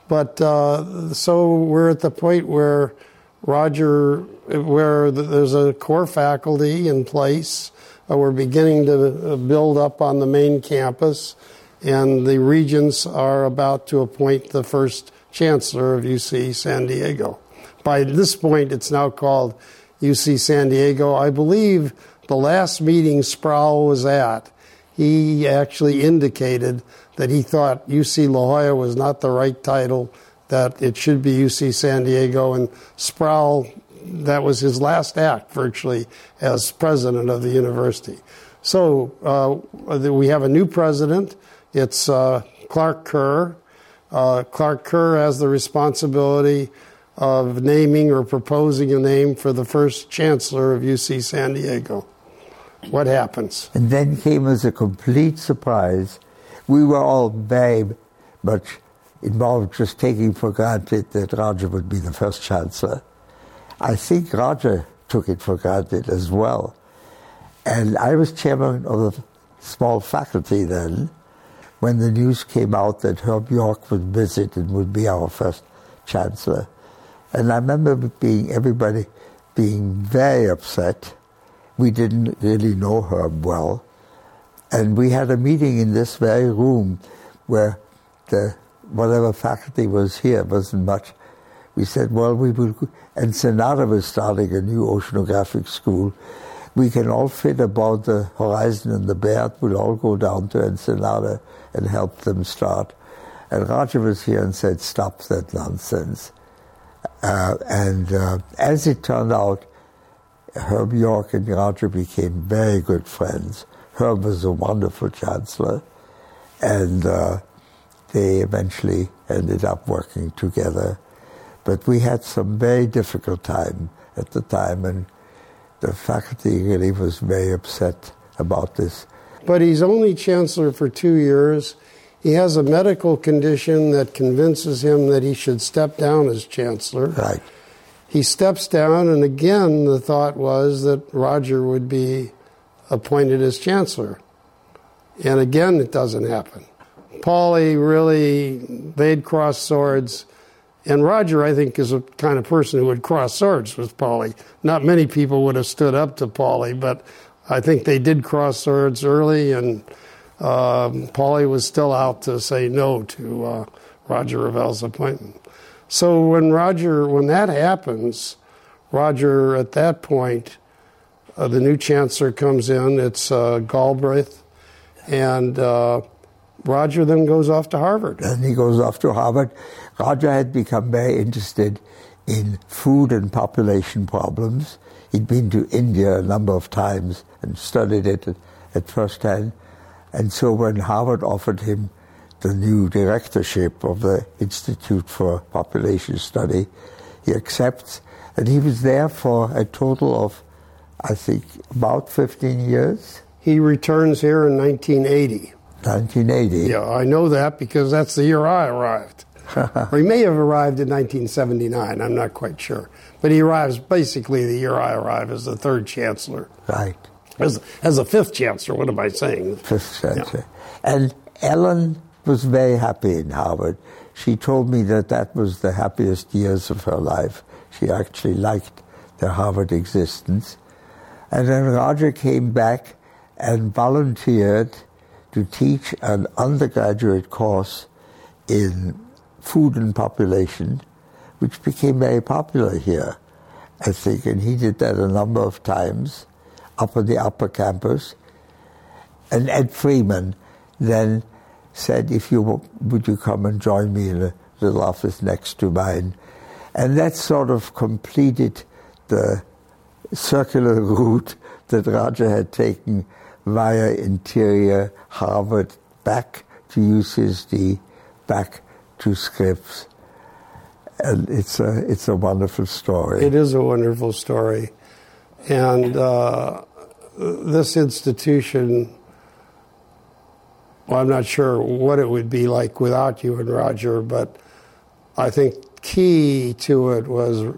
But uh, so we're at the point where Roger, where there's a core faculty in place. Uh, we're beginning to uh, build up on the main campus, and the regents are about to appoint the first chancellor of UC San Diego. By this point, it's now called UC San Diego. I believe the last meeting Sproul was at, he actually indicated that he thought UC La Jolla was not the right title, that it should be UC San Diego. And Sproul, that was his last act virtually as president of the university. So uh, we have a new president. It's uh, Clark Kerr. Uh, Clark Kerr has the responsibility of naming or proposing a name for the first chancellor of UC San Diego. What happens? And then came as a complete surprise. We were all very much involved just taking for granted that Roger would be the first chancellor. I think Roger took it for granted as well. And I was chairman of the small faculty then when the news came out that Herb York would visit and would be our first chancellor. And I remember being everybody being very upset. We didn't really know her well. And we had a meeting in this very room where the whatever faculty was here wasn't much. We said, well, we will, Ensenada was starting a new oceanographic school. We can all fit about the horizon and the Baird. We'll all go down to Ensenada and help them start. And Roger was here and said, stop that nonsense. Uh, and uh, as it turned out, Herb York and Roger became very good friends. Herb was a wonderful chancellor, and uh, they eventually ended up working together. But we had some very difficult time at the time, and the faculty really was very upset about this. But he's only chancellor for two years he has a medical condition that convinces him that he should step down as chancellor. Right. He steps down, and again, the thought was that Roger would be appointed as chancellor. And again, it doesn't happen. Pauley really, they'd cross swords. And Roger, I think, is a kind of person who would cross swords with Pauley. Not many people would have stood up to Pauley, but I think they did cross swords early, and um, Pauley was still out to say no to uh, Roger Revelle's appointment. So when Roger, when that happens, Roger at that point, uh, the new chancellor comes in. It's uh, Galbraith, and uh, Roger then goes off to Harvard. And he goes off to Harvard. Roger had become very interested in food and population problems. He'd been to India a number of times and studied it at, at first hand. And so when Harvard offered him the new directorship of the Institute for Population Study, he accepts. And he was there for a total of, I think, about 15 years. He returns here in 1980. 1980. Yeah, I know that because that's the year I arrived. [laughs] or he may have arrived in 1979, I'm not quite sure. But he arrives basically the year I arrive as the third chancellor. Right. As, as the fifth chancellor, what am I saying? [laughs] Fifth chancellor. Yeah. And Ellen was very happy in Harvard. She told me that that was the happiest years of her life. She actually liked the Harvard existence. And then Roger came back and volunteered to teach an undergraduate course in food and population, which became very popular here, I think. And he did that a number of times up on the upper campus. And Ed Frieman then said, if you would you come and join me in a little office next to mine. And that sort of completed the circular [laughs] route that Roger had taken via Interior, Harvard, back to UCSD, back to Scripps. And it's a, it's a wonderful story. It is a wonderful story. And uh, this institution, well, I'm not sure what it would be like without you and Roger, but I think key to it was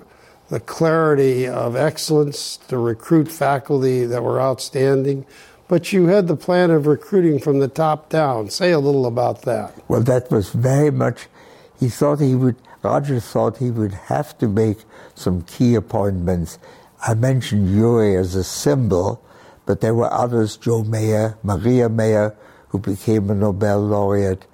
the clarity of excellence, to recruit faculty that were outstanding, but you had the plan of recruiting from the top down. Say a little about that. Well, that was very much, he thought he would, Roger thought he would have to make some key appointments. I mentioned Urey as a symbol, but there were others, Joe Mayer, Maria Mayer, who became a Nobel laureate.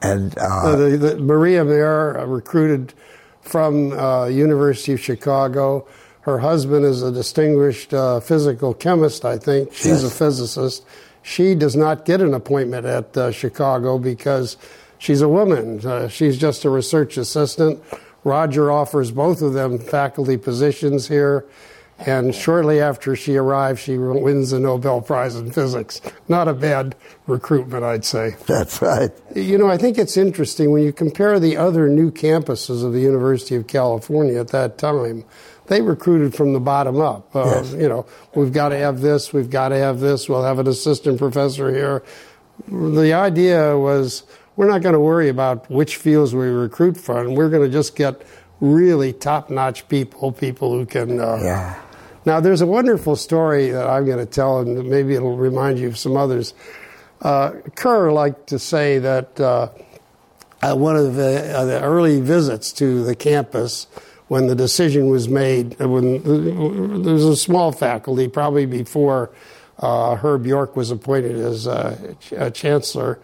And uh, uh, the, the Maria Mayer recruited from uh, University of Chicago her husband is a distinguished uh, physical chemist, I think. She's yes. a physicist. She does not get an appointment at uh, Chicago because she's a woman. Uh, she's just a research assistant. Roger offers both of them faculty positions here. And shortly after she arrives, she wins the Nobel Prize in Physics. Not a bad recruitment, I'd say. That's right. You know, I think it's interesting when you compare the other new campuses of the University of California at that time they recruited from the bottom up. Uh, yes. You know, we've got to have this, we've got to have this, we'll have an assistant professor here. The idea was we're not going to worry about which fields we recruit from. We're going to just get really top notch people, people who can. Uh, yeah. Now, there's a wonderful story that I'm going to tell, and maybe it'll remind you of some others. Uh, Kerr liked to say that uh, one of the, uh, the early visits to the campus when the decision was made, uh, when there was a small faculty, probably before uh, Herb York was appointed as uh, ch- chancellor.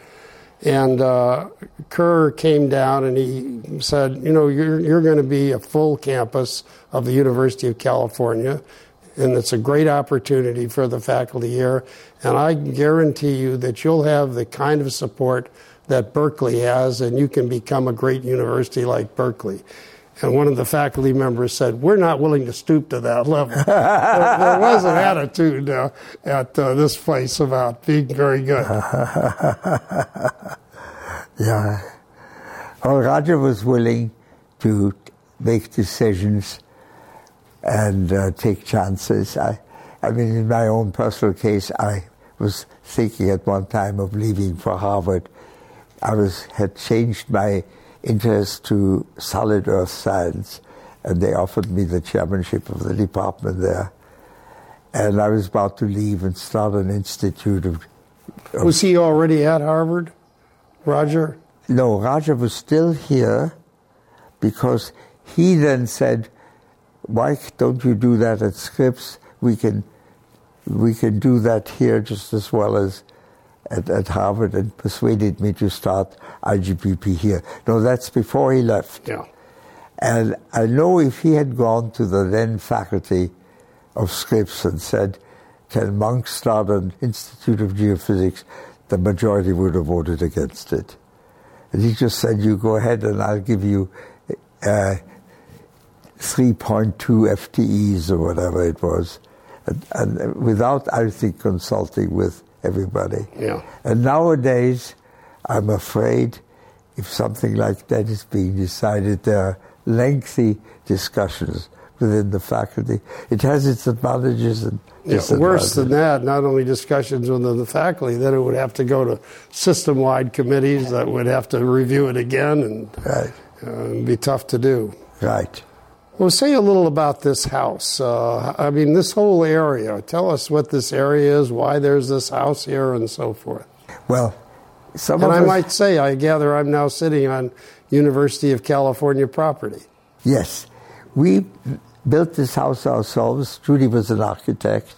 And uh, Kerr came down and he said, You know, you're, you're going to be a full campus of the University of California, and it's a great opportunity for the faculty here. And I guarantee you that you'll have the kind of support that Berkeley has, and you can become a great university like Berkeley. And one of the faculty members said, We're not willing to stoop to that level. [laughs] there, there, was an attitude uh, at uh, this place about being very good. [laughs] yeah. Well, Roger was willing to make decisions and uh, take chances. I, I mean, in my own personal case, I was thinking at one time of leaving for Harvard. I was had changed my interest to solid earth science, and they offered me the chairmanship of the department there. And I was about to leave and start an institute of. of was he already at Harvard, Roger? No, Roger was still here because he then said, "Why don't you do that at Scripps? We can, we can do that here just as well as at, at Harvard and persuaded me to start IGPP here. No, that's before he left. Yeah. And I know if he had gone to the then faculty of Scripps and said, Can Munk start an Institute of Geophysics? the majority would have voted against it. And he just said, You go ahead and I'll give you uh, 3.2 FTEs or whatever it was, and, and without, I think, consulting with everybody. Yeah. And nowadays, I'm afraid if something like that is being decided, there are lengthy discussions within the faculty. It has its advantages and Yeah, worse than that, not only discussions within the faculty, then it would have to go to system-wide committees that would have to review it again, and Right, uh, be tough to do. right. Well, say a little about this house. Uh, I mean, this whole area. Tell us what this area is, why there's this house here, and so forth. Well, some And I us, might say, I gather I'm now sitting on University of California property. yes, we built this house ourselves. Judy was an architect,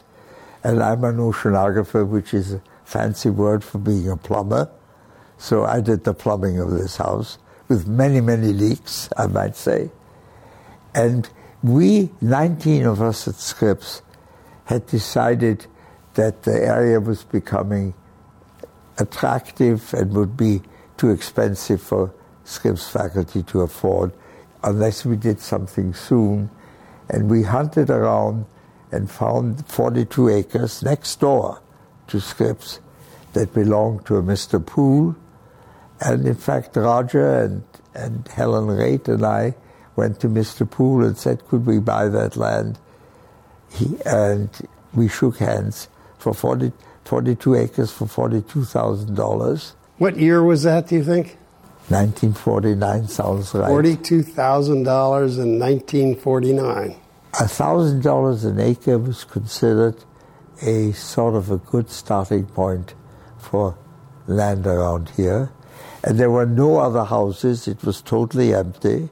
and I'm an oceanographer, which is a fancy word for being a plumber. So I did the plumbing of this house with many, many leaks, I might say. And we, 19 of us at Scripps, had decided that the area was becoming attractive and would be too expensive for Scripps faculty to afford unless we did something soon. And we hunted around and found 42 acres next door to Scripps that belonged to a Mr. Poole. And in fact, Roger and, and Helen Raitt and I went to Mr. Poole and said, could we buy that land? He, and we shook hands for 40, 42 acres for $42,000. What year was that, do you think? 1949 sounds right. $42,000 in 1949. $1,000 an acre was considered a sort of a good starting point for land around here. And there were no other houses, it was totally empty.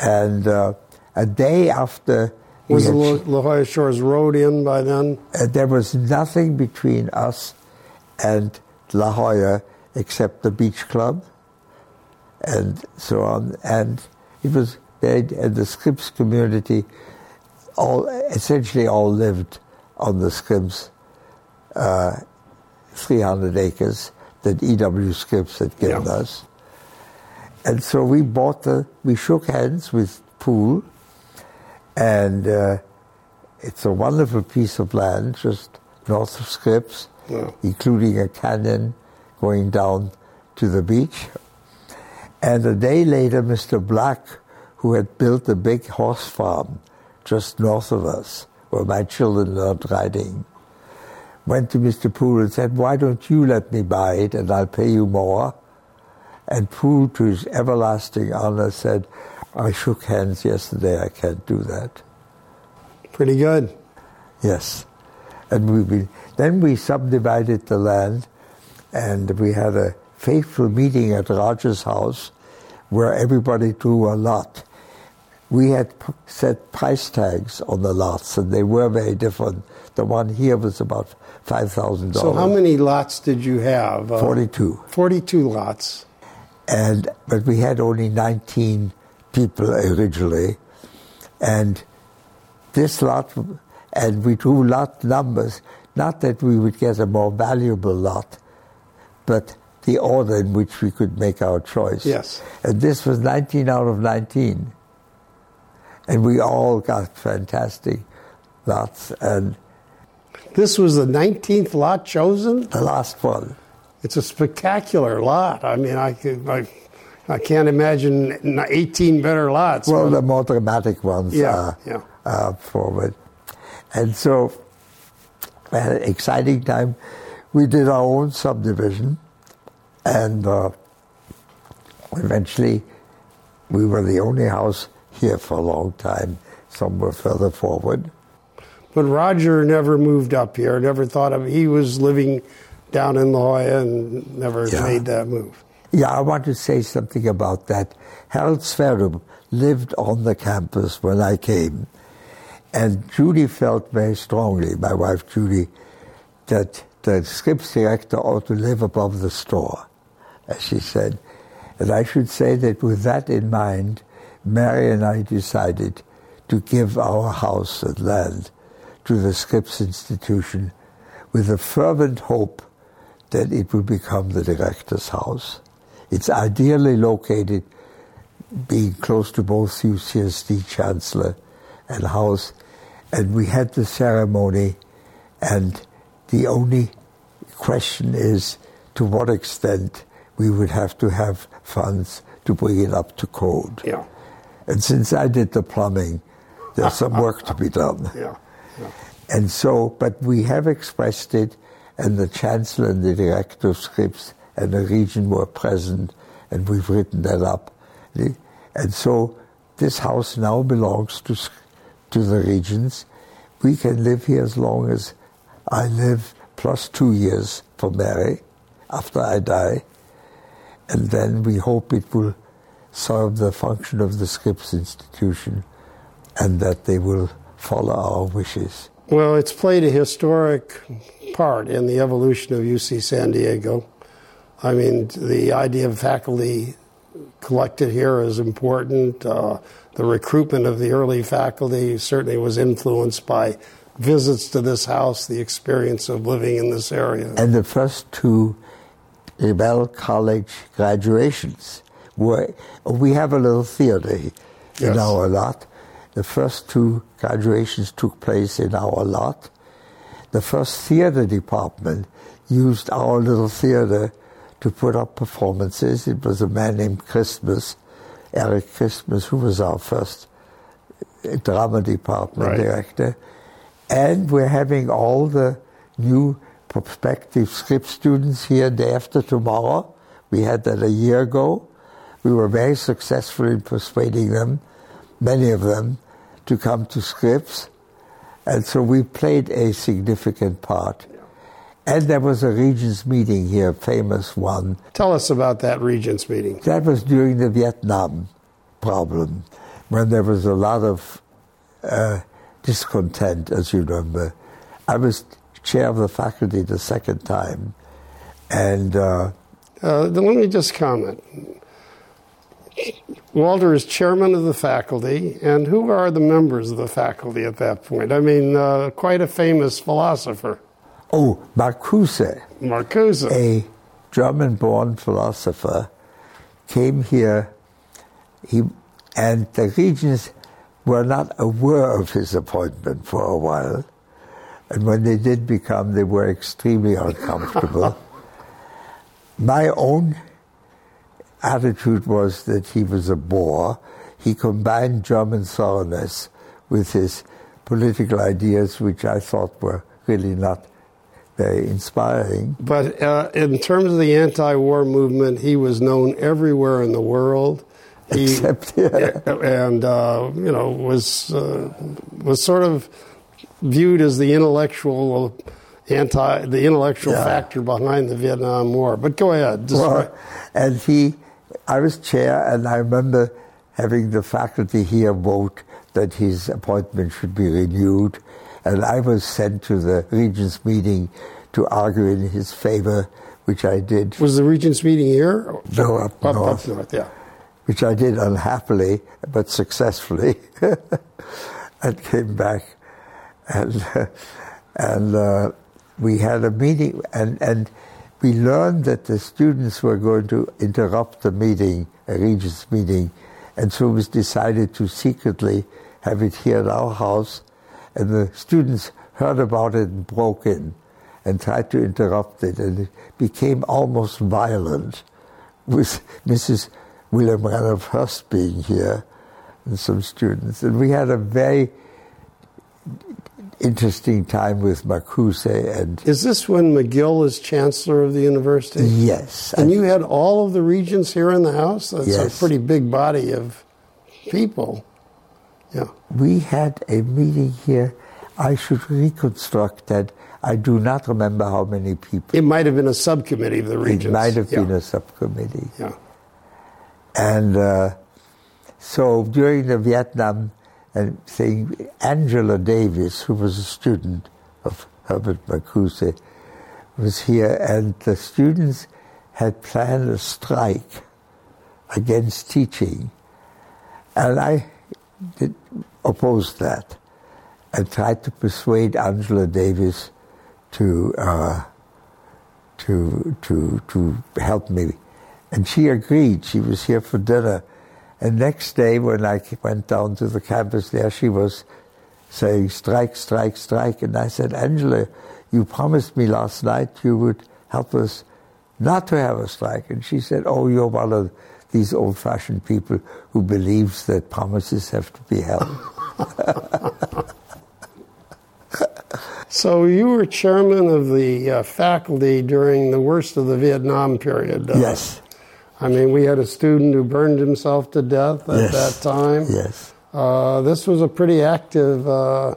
And uh, a day after Was the had- La La Jolla Shores Road in by then? uh, there was nothing between us and La Jolla except the beach club and so on. And it was they and the Scripps community all essentially all lived on the Scripps uh, 300 acres that E.W. Scripps had given Yeah. us. And so we bought the, we shook hands with Poole, and uh, it's a wonderful piece of land just north of Scripps, Yeah. including a canyon going down to the beach. And a day later, Mr. Black, who had built a big horse farm just north of us, where my children learned riding, went to Mr. Poole and said, Why don't you let me buy it and I'll pay you more? And Poole, to his everlasting honor, said, I shook hands yesterday, I can't do that. Pretty good. Yes. And we be, then we subdivided the land and we had a faithful meeting at Roger's house where everybody drew a lot. We had p- set price tags on the lots and they were very different. The one here was about $5,000. So how many lots did you have? Uh, 42. 42 lots. And but we had only 19 people originally, and this lot, and we drew lot numbers. Not that we would get a more valuable lot, but the order in which we could make our choice. Yes. And this was 19 out of 19, and we all got fantastic lots. And This was the 19th lot chosen? the last one, It's a spectacular lot. I mean, I, I, I can't imagine 18 better lots. well, the more dramatic ones Yeah, are, yeah. are forward. And so, an exciting time. We did our own subdivision, and uh, eventually, we were the only house here for a long time. Some were further forward. But Roger never moved up here. Never thought of. He was living down in La Jolla and never Yeah. made that move. Yeah, I want to say something about that. Harald Sverdrup lived on the campus when I came, and Judy felt very strongly, my wife Judy, that the Scripps director ought to live above the store, as she said. And I should say that with that in mind, Mary and I decided to give our house and land to the Scripps Institution with a fervent hope that it would become the director's house. It's ideally located being close to both UCSD Chancellor and House, and we had the ceremony, and the only question is to what extent we would have to have funds to bring it up to code. Yeah. And since I did the plumbing, there's some work to be done. [laughs] Yeah. yeah. And so, but we have expressed it, and the chancellor and the director of Scripps and the region were present, and we've written that up. And so, this house now belongs to to the Regents. We can live here as long as I live, plus two years for Mary, after I die, and then we hope it will serve the function of the Scripps Institution, and that they will follow our wishes. Well, it's played a historic part in the evolution of UC San Diego. I mean, the idea of faculty collected here is important. Uh, the recruitment of the early faculty certainly was influenced by visits to this house, the experience of living in this area. And the first two Revelle College graduations were, we have a little theater in yes. our lot the first two graduations took place in our lot. The first theater department used our little theater to put up performances. It was a man named Christmas, Eric Christmas, who was our first drama department right. director. And we're having all the new prospective Scripps students here day after tomorrow. We had that a year ago. We were very successful in persuading them, many of them, to come to Scripps. And so we played a significant part. And there was a Regents meeting here, a famous one. Tell us about that Regents meeting. That was during the Vietnam problem, when there was a lot of uh, discontent, as you remember. I was chair of the faculty the second time, and. Uh, uh, let me just comment. Walter is chairman of the faculty, and who are the members of the faculty at that point? I mean, uh, quite a famous philosopher. Oh, Marcuse. Marcuse. A German born philosopher came here, he, and the regents were not aware of his appointment for a while. And when they did become, they were extremely uncomfortable. [laughs] My own attitude was that he was a bore. He combined German thoroughness with his political ideas, which I thought were really not very inspiring. But uh, in terms of the anti war movement, he was known everywhere in the world. He, Except, yeah. And, uh, you know, was, uh, was sort of viewed as the intellectual anti the intellectual yeah. factor behind the Vietnam War. But go ahead. Well, and he I was chair, and I remember having the faculty here vote that his appointment should be renewed. And I was sent to the Regents meeting to argue in his favor, which I did. Was the Regents meeting here? No, up, up north. Up north, yeah. Which I did unhappily, but successfully. [laughs] and came back, and [laughs] and uh, we had a meeting, and and we learned that the students were going to interrupt the meeting, a regents meeting, and so it was decided to secretly have it here at our house. And the students heard about it and broke in and tried to interrupt it, and it became almost violent with [laughs] Mrs. William Randolph Hearst being here and some students. And we had a very interesting time with Marcuse and Is this when McGill is chancellor of the university? Yes. And you had all of the regents here in the house? That's yes. a pretty big body of people. Yeah. We had a meeting here. I should reconstruct that. I do not remember how many people. It might have been a subcommittee of the regents. It might have yeah. been a subcommittee. Yeah. And uh, so during the Vietnam and saying Angela Davis, who was a student of Herbert Marcuse, was here, and the students had planned a strike against teaching, and I did, opposed that. and tried to persuade Angela Davis to uh, to to to help me, and she agreed. She was here for dinner And next day, when I went down to the campus there, she was saying, strike, strike, strike. And I said, Angela, you promised me last night you would help us not to have a strike. And she said, oh, you're one of these old-fashioned people who believes that promises have to be held. [laughs] so you were chairman of the uh, faculty during the worst of the Vietnam period. Uh, yes. I mean, we had a student who burned himself to death at yes. that time. Yes. Uh, this was a pretty active uh,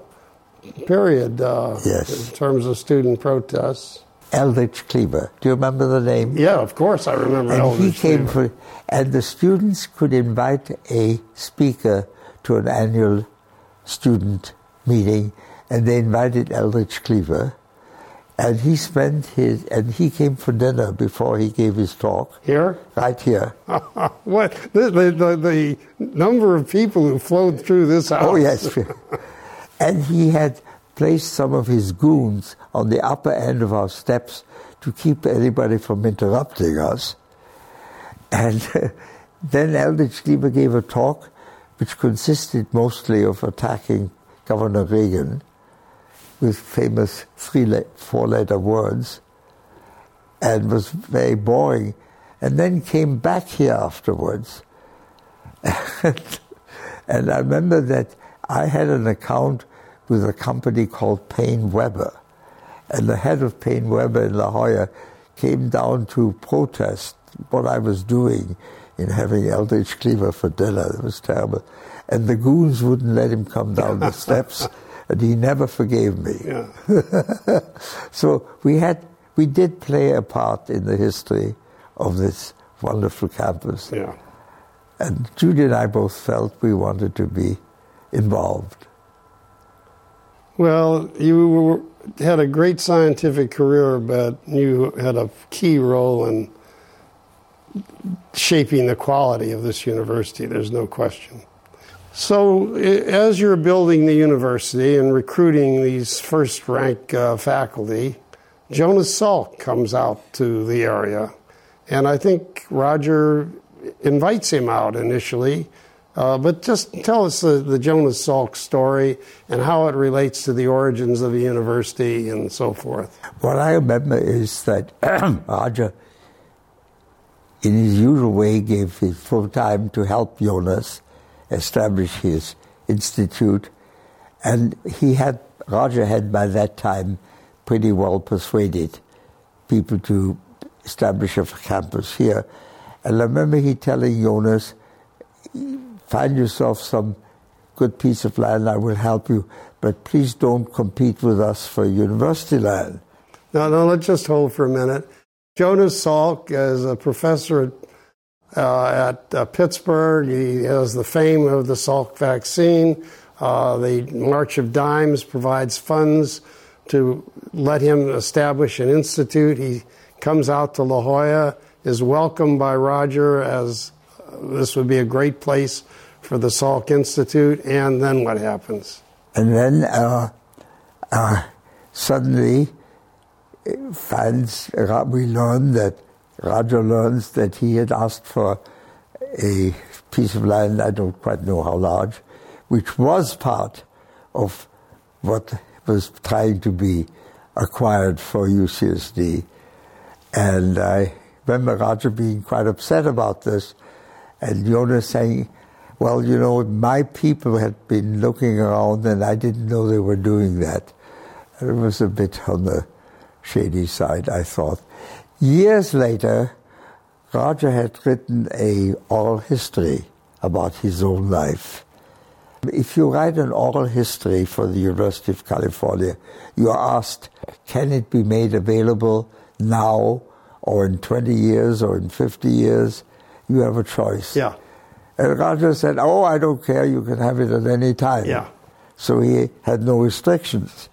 period uh, yes. in terms of student protests. Eldridge Cleaver. Do you remember the name? Yeah, of course I remember and Eldridge he came Cleaver. for, and the students could invite a speaker to an annual student meeting, and they invited Eldridge Cleaver, and he spent his, and he came for dinner before he gave his talk. Here? Right here. [laughs] what? The, the, the, the, number of people who flowed through this house. Oh, yes. [laughs] and he had placed some of his goons on the upper end of our steps to keep anybody from interrupting us. And uh, [laughs] then Eldridge Cleaver gave a talk which consisted mostly of attacking Governor Reagan with famous three, four letter words and was very boring. And then came back here afterwards. and, [laughs] and I remember that I had an account with a company called Paine Webber. And the head of Paine Webber in La Jolla came down to protest what I was doing in having Eldridge Cleaver for dinner. It was terrible. And the goons wouldn't let him come down the [laughs] steps, and he never forgave me. Yeah. [laughs] so we had, we did play a part in the history of this wonderful campus. Yeah. And Judy and I both felt we wanted to be involved. Well, you were, had a great scientific career, but you had a key role in shaping the quality of this university. There's no question. So, as you're building the university and recruiting these first rank uh, faculty, Jonas Salk comes out to the area. And I think Roger invites him out initially uh, but just tell us the, the, Jonas Salk story and how it relates to the origins of the university and so forth. What I remember is that [clears throat] Roger, in his usual way, gave his full time to help Jonas establish his institute. And he had, Roger had by that time pretty well persuaded people to establish a campus here. And I remember he telling Jonas, find yourself some good piece of land, I will help you, but please don't compete with us for university land. Now, now let's just hold for a minute. Jonas Salk is a professor uh, at uh, Pittsburgh. He has the fame of the Salk vaccine. Uh, the March of Dimes provides funds to let him establish an institute. He comes out to La Jolla, is welcomed by Roger as this would be a great place for the Salk Institute, and then what happens? And then uh, uh, suddenly finds, we learn that Roger learns that he had asked for a piece of land, I don't quite know how large, which was part of what was trying to be acquired for UCSD. And I remember Roger being quite upset about this and Jonas saying, well, you know, my people had been looking around and I didn't know they were doing that. It was a bit on the shady side, I thought. Years later, Roger had written a oral history about his own life. If you write an oral history for the University of California, you are asked, can it be made available now or in 20 years or in 50 years? you have a choice. Yeah. And Roger said, Oh, I don't care, you can have it at any time. Yeah. So he had no restrictions.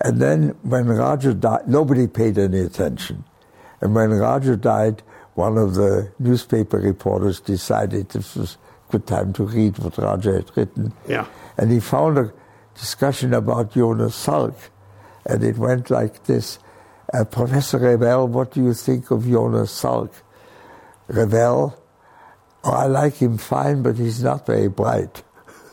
And then when Roger died, nobody paid any attention. And when Roger died, one of the newspaper reporters decided this was a good time to read what Roger had written. Yeah. And he found a discussion about Jonas Salk. And it went like this uh, Professor Revelle, what do you think of Jonas Salk? Revelle Oh, I like him fine, but he's not very bright. [laughs]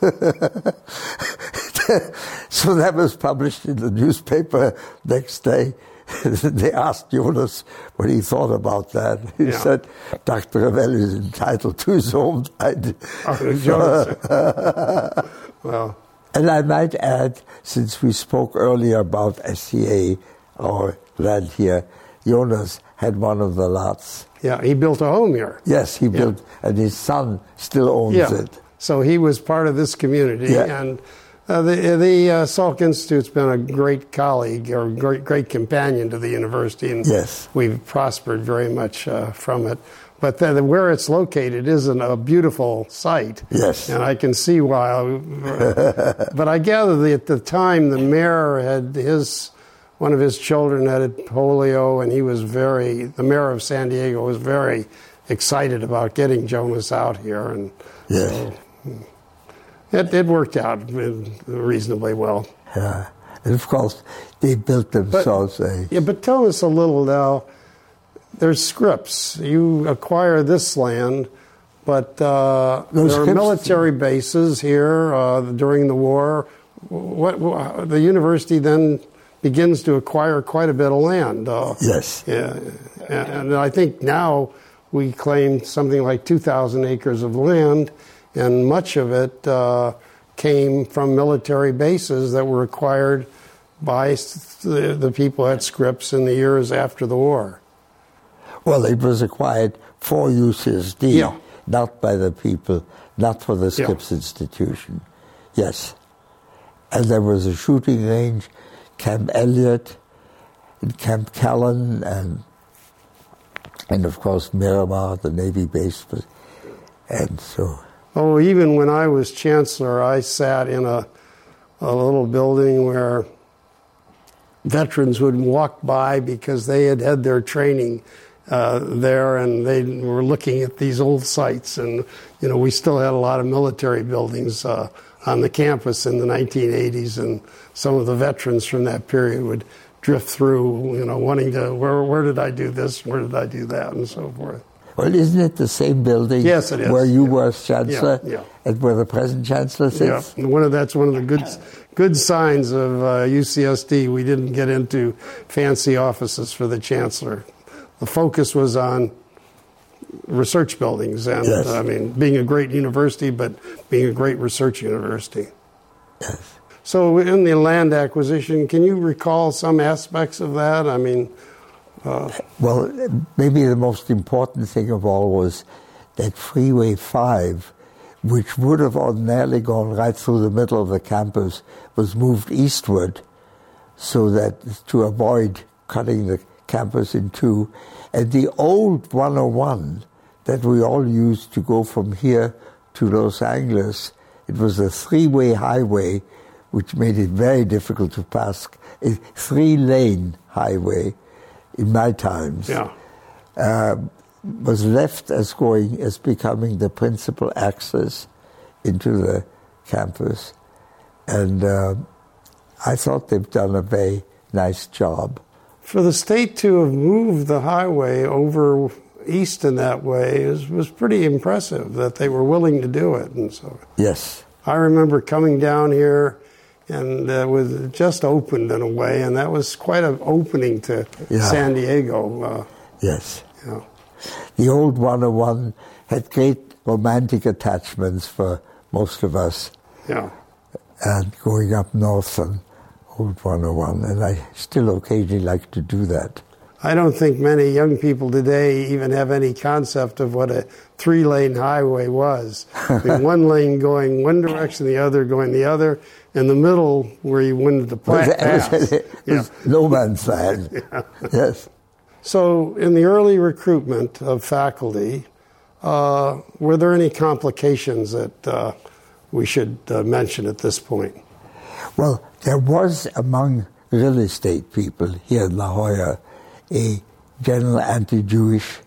so that was published in the newspaper next day. [laughs] they asked Jonas what he thought about that. He Yeah. said, Dr. Revelle is entitled to his own. [laughs] Oh, [laughs] well, And I might add, since we spoke earlier about SEA, our land here, Jonas had one of the lots. yeah, he built a home here. Yes, he built, and his son still owns Yeah. it. So he was part of this community, Yeah. and uh, the the uh, Salk Institute's been a great colleague or great great companion to the university, and Yes. we've prospered very much uh, from it. But the, where it's located isn't a beautiful site. Yes. and I can see why. [laughs] but I gather that at the time the mayor had his one of his children had polio, and he was very the mayor of San Diego was very excited about getting Jonas out here, and Yes. so it, it worked out reasonably well. Yeah. And of course, they built themselves a. Yeah, but tell us a little now. There's Scripps. You acquire this land, but uh, there are military bases here uh, during the war. What, what the university then begins to acquire quite a bit of land. Uh, Yes. yeah, and and I think now we claim something like 2,000 acres of land, and much of it uh, came from military bases that were acquired by the, the people at Scripps in the years after the war. Well, it was acquired for UCSD, Yeah. not by the people, not for the Yeah. Scripps Institution. Yes. And there was a shooting range, Camp Elliott, and Camp Callan, and and of course Miramar, the Navy base. And so, Oh, even when I was chancellor, I sat in a, a little building where veterans would walk by because they had had their training uh, there and they were looking at these old sites. And, you know, we still had a lot of military buildings uh, on the campus in the 1980s, and some of the veterans from that period would drift through, you know, wanting to, where, where did I do this? Where did I do that? And so forth. Well, isn't it the same building? Yes, it is. Where you Yeah. were chancellor, Yeah, yeah. and where the present chancellor Yeah, sits. and one of that's one of the good good signs of uh, UCSD. We didn't get into fancy offices for the chancellor. The focus was on research buildings, and Yes. I mean, being a great university, but being a great research university. Yes. So, in the land acquisition, can you recall some aspects of that? I mean, Well, maybe the most important thing of all was that Freeway 5, which would have ordinarily gone right through the middle of the campus, was moved eastward so that to avoid cutting the campus in two. And the old 101 that we all used to go from here to Los Angeles, it was a three-way highway, which made it very difficult to pass. A three-lane highway in my times yeah, was left as going as becoming the principal access into the campus, and uh, I thought they've done a very nice job. for the state to have moved the highway over east in that way is, was pretty impressive. That they were willing to do it, and so. Yes, I remember coming down here and uh, was just opened in a way, and that was quite an opening to Yeah. San Diego. Uh, yes. you know. The old 101 had great romantic attachments for most of us, Yeah, and going up north on Old 101, and I still occasionally like to do that. I don't think many young people today even have any concept of what a three-lane highway was. [laughs] I mean, one lane going one direction, the other going the other, and the middle where you wanted to pass. Yeah. no man's land. [laughs] Yes. So, in the early recruitment of faculty, uh, were there any complications that uh, we should uh, mention at this point? Well, there was among real estate people here in La Jolla a general anti-Jewish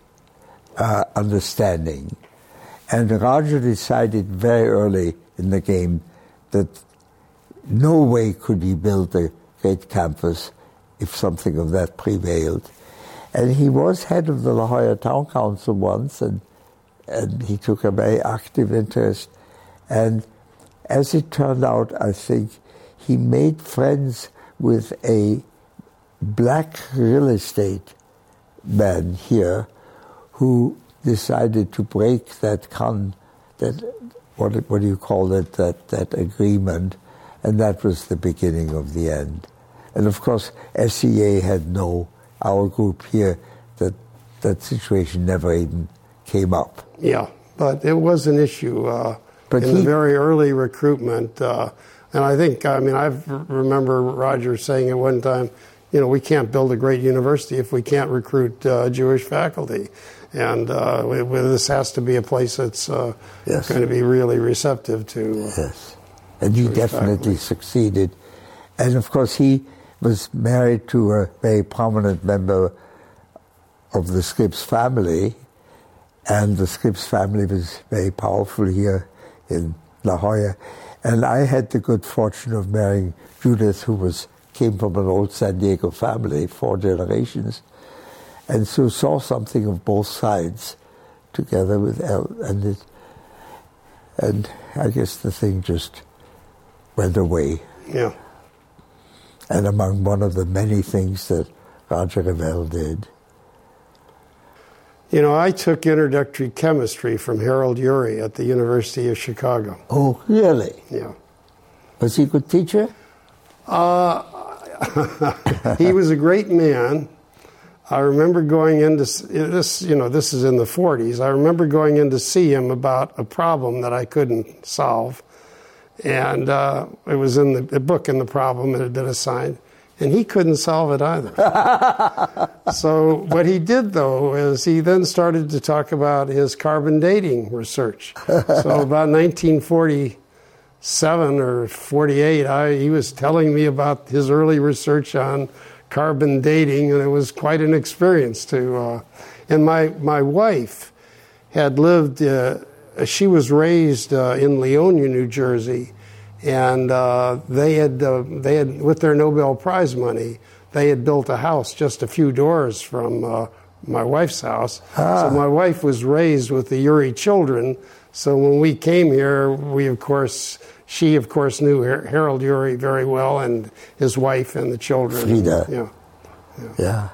uh, understanding. And Roger decided very early in the game that no way could he build a great campus if something of that prevailed. And he was head of the La Jolla Town Council once, and and he took a very active interest. And as it turned out, I think he made friends with a black real estate man here who decided to break that con that what what do you call it that that agreement and that was the beginning of the end. And of course SEA had no our group here that that situation never even came up. Yeah but it was an issue uh, but in he, the very early recruitment uh, and I think I mean I remember Roger saying at one time you know, we can't build a great university if we can't recruit uh, Jewish faculty. And uh, this has to be a place that's uh, yes. going to be really receptive to. Uh, yes. And you definitely faculty. succeeded. And of course, he was married to a very prominent member of the Scripps family. And the Scripps family was very powerful here in La Jolla. And I had the good fortune of marrying Judith, who was came from an old San Diego family, four generations, and so saw something of both sides together with El, and it, and I guess the thing just went away. Yeah. And among one of the many things that Roger Revelle did. You know, I took introductory chemistry from Harold Urey at the University of Chicago. Oh, really? Yeah. Was he a good teacher? Uh, he was a great man. I remember going in to this, you know, this is in the 40s. I remember going in to see him about a problem that I couldn't solve. And uh, it was in the, the, book, and the problem that had been assigned. And he couldn't solve it either. [laughs] so, what he did, though, is he then started to talk about his carbon dating research. So, about 1940, seven or 48, I, he was telling me about his early research on carbon dating, and it was quite an experience to. Uh, and my my wife had lived. Uh, she was raised uh, in Leonia, New Jersey, and uh, they had uh, they had with their Nobel Prize money they had built a house just a few doors from uh, my wife's house. Ah. So my wife was raised with the Urey children. So when we came here, we of course she, of course, knew Harold Urey very well and his wife and the children. Frida. Yeah. Yeah. yeah.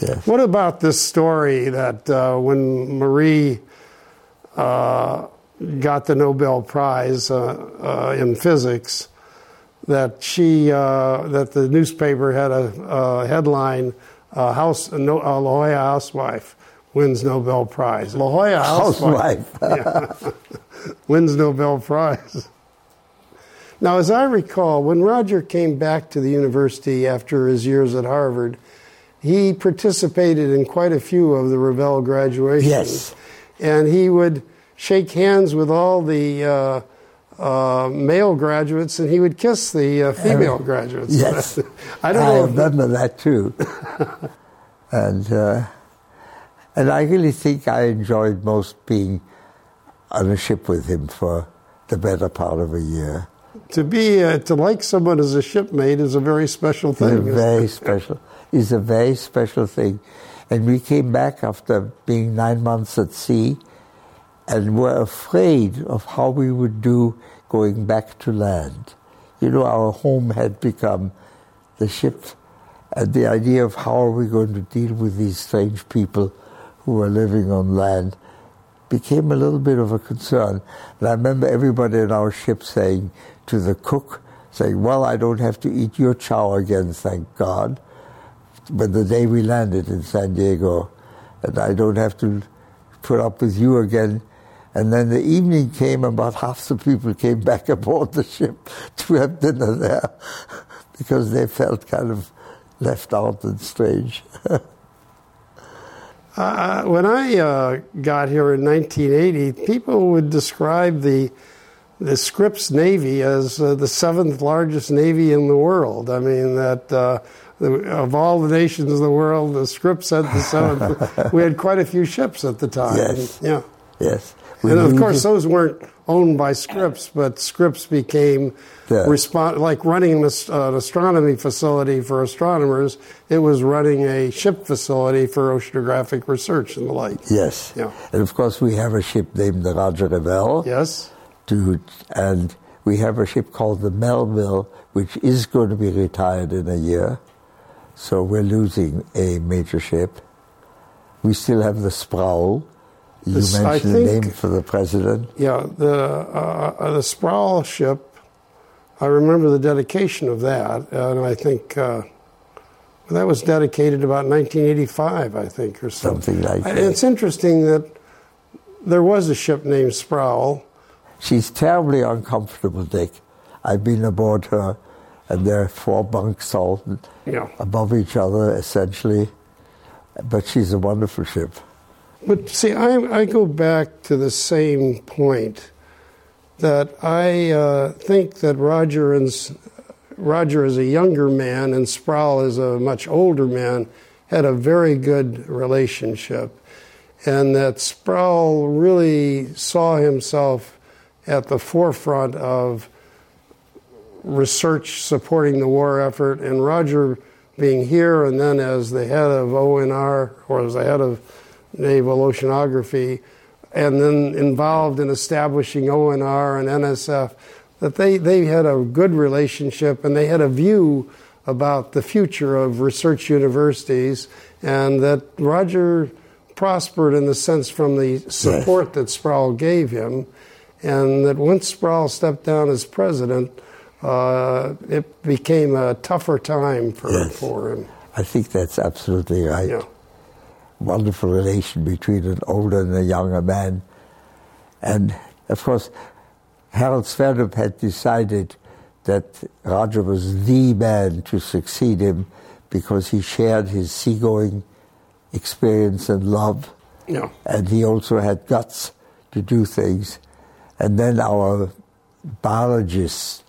Yes. What about this story that uh, when Marie uh, got the Nobel Prize uh, uh in physics, that she uh, that the newspaper had a, a headline: "House no, La Jolla housewife wins Nobel Prize." La Jolla [laughs] housewife. housewife. [laughs] yeah. [laughs] wins Nobel Prize. Now, as I recall, when Roger came back to the university after his years at Harvard, he participated in quite a few of the Revelle graduations. Yes. And he would shake hands with all the uh, uh, male graduates and he would kiss the uh, female uh, graduates. Yes. [laughs] I don't know. I remember that too. [laughs] and, uh, and I really think I enjoyed most being on a ship with him for the better part of a year. To be uh, to like someone as a shipmate is a very special thing. Very special. Is a very special thing, and we came back after being nine months at sea, and were afraid of how we would do going back to land. You know, our home had become the ship, and the idea of how are we going to deal with these strange people who were living on land became a little bit of a concern. And I remember everybody in our ship saying to the cook, saying, Well, I don't have to eat your chow again, thank God. But the day we landed in San Diego, and I don't have to put up with you again. And then the evening came, about half the people came back aboard the ship [laughs] to have dinner there [laughs] because they felt kind of left out and strange. [laughs] Uh, when I uh, got here in 1980, people would describe the the Scripps Navy as uh, the seventh largest navy in the world. I mean that. Uh, the, of all the nations of the world, the Scripps had the seventh. we had quite a few ships at the time. Yes. Yeah. Yes. We and of mm-hmm. course, those weren't owned by Scripps, but Scripps became Yeah. respon like running an, ast- an astronomy facility for astronomers. It was running a ship facility for oceanographic research and the like. Yes. Yeah. And of course, we have a ship named the Roger Revelle. Yes. to, and we have a ship called the Melville, which is going to be retired in a year. So we're losing a major ship. We still have the Sproul. You This- mentioned the think- name for the president. Yeah, the uh, uh, the Sproul ship. I remember the dedication of that, and I think uh, that was dedicated about 1985, I think, or something. Something like that. It's interesting that there was a ship named Sproul. She's terribly uncomfortable, Dick. I've been aboard her, and there are four bunks all Yeah. above each other, essentially. But she's a wonderful ship. But see, I, I go back to the same point that I uh, think that Roger and Roger, as a younger man, and Sproul, is a much older man, had a very good relationship, and that Sproul really saw himself at the forefront of research supporting the war effort, and Roger being here and then as the head of ONR or as the head of naval oceanography, and then involved in establishing ONR and NSF, that they, they had a good relationship and they had a view about the future of research universities, and that Roger prospered in the sense from the support that Sproul gave him, and that once Sproul stepped down as president, uh, it became a tougher time for, Yes. for him. I think that's absolutely right. Yeah. Wonderful relation between an older and a younger man. And of course, Harald Sverdrup had decided that Roger was the man to succeed him because he shared his seagoing experience and love, Yeah. and he also had guts to do things. And then our biologists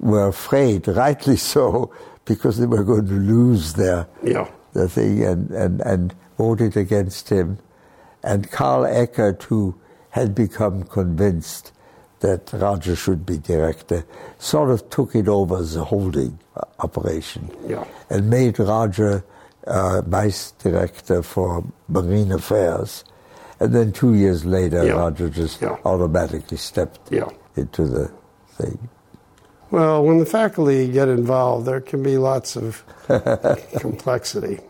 were afraid, [laughs] rightly so, because they were going to lose their Yeah. The thing and, and, and voted against him. And Carl Eckart, who had become convinced that Roger should be director, sort of took it over as a holding operation Yeah. and made Roger uh, vice director for marine affairs. And then two years later, Yeah. Roger just Yeah. automatically stepped Yeah. into the thing. Well, when the faculty get involved, there can be lots of [laughs] complexity.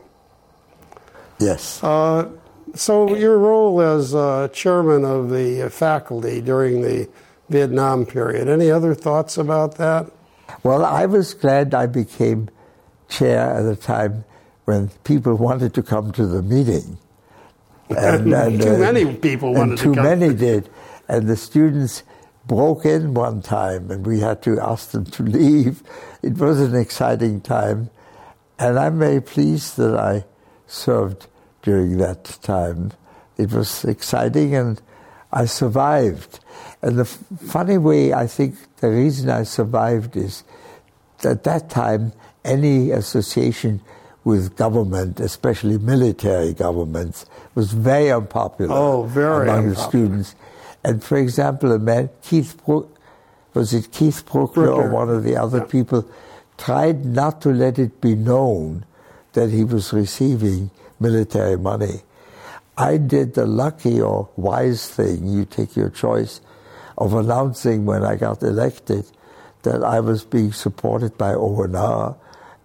Yes. Uh, so, your role as uh, chairman of the faculty during the Vietnam period, any other thoughts about that? Well, I was glad I became chair at a time when people wanted to come to the meeting. And [laughs] too many people wanted to too come. Too many did. And the students broke in one time, and we had to ask them to leave. It was an exciting time. And I'm very pleased that I served during that time. It was exciting, and I survived. And the f- funny way, I think the reason I survived is at that time, any association with government, especially military governments, was very unpopular Oh, very among the students. And for example, a man, Keith Brook, was it Keith Brueckner or one of the other Yeah. people, tried not to let it be known that he was receiving military money. I did the lucky or wise thing, you take your choice, of announcing when I got elected that I was being supported by ONR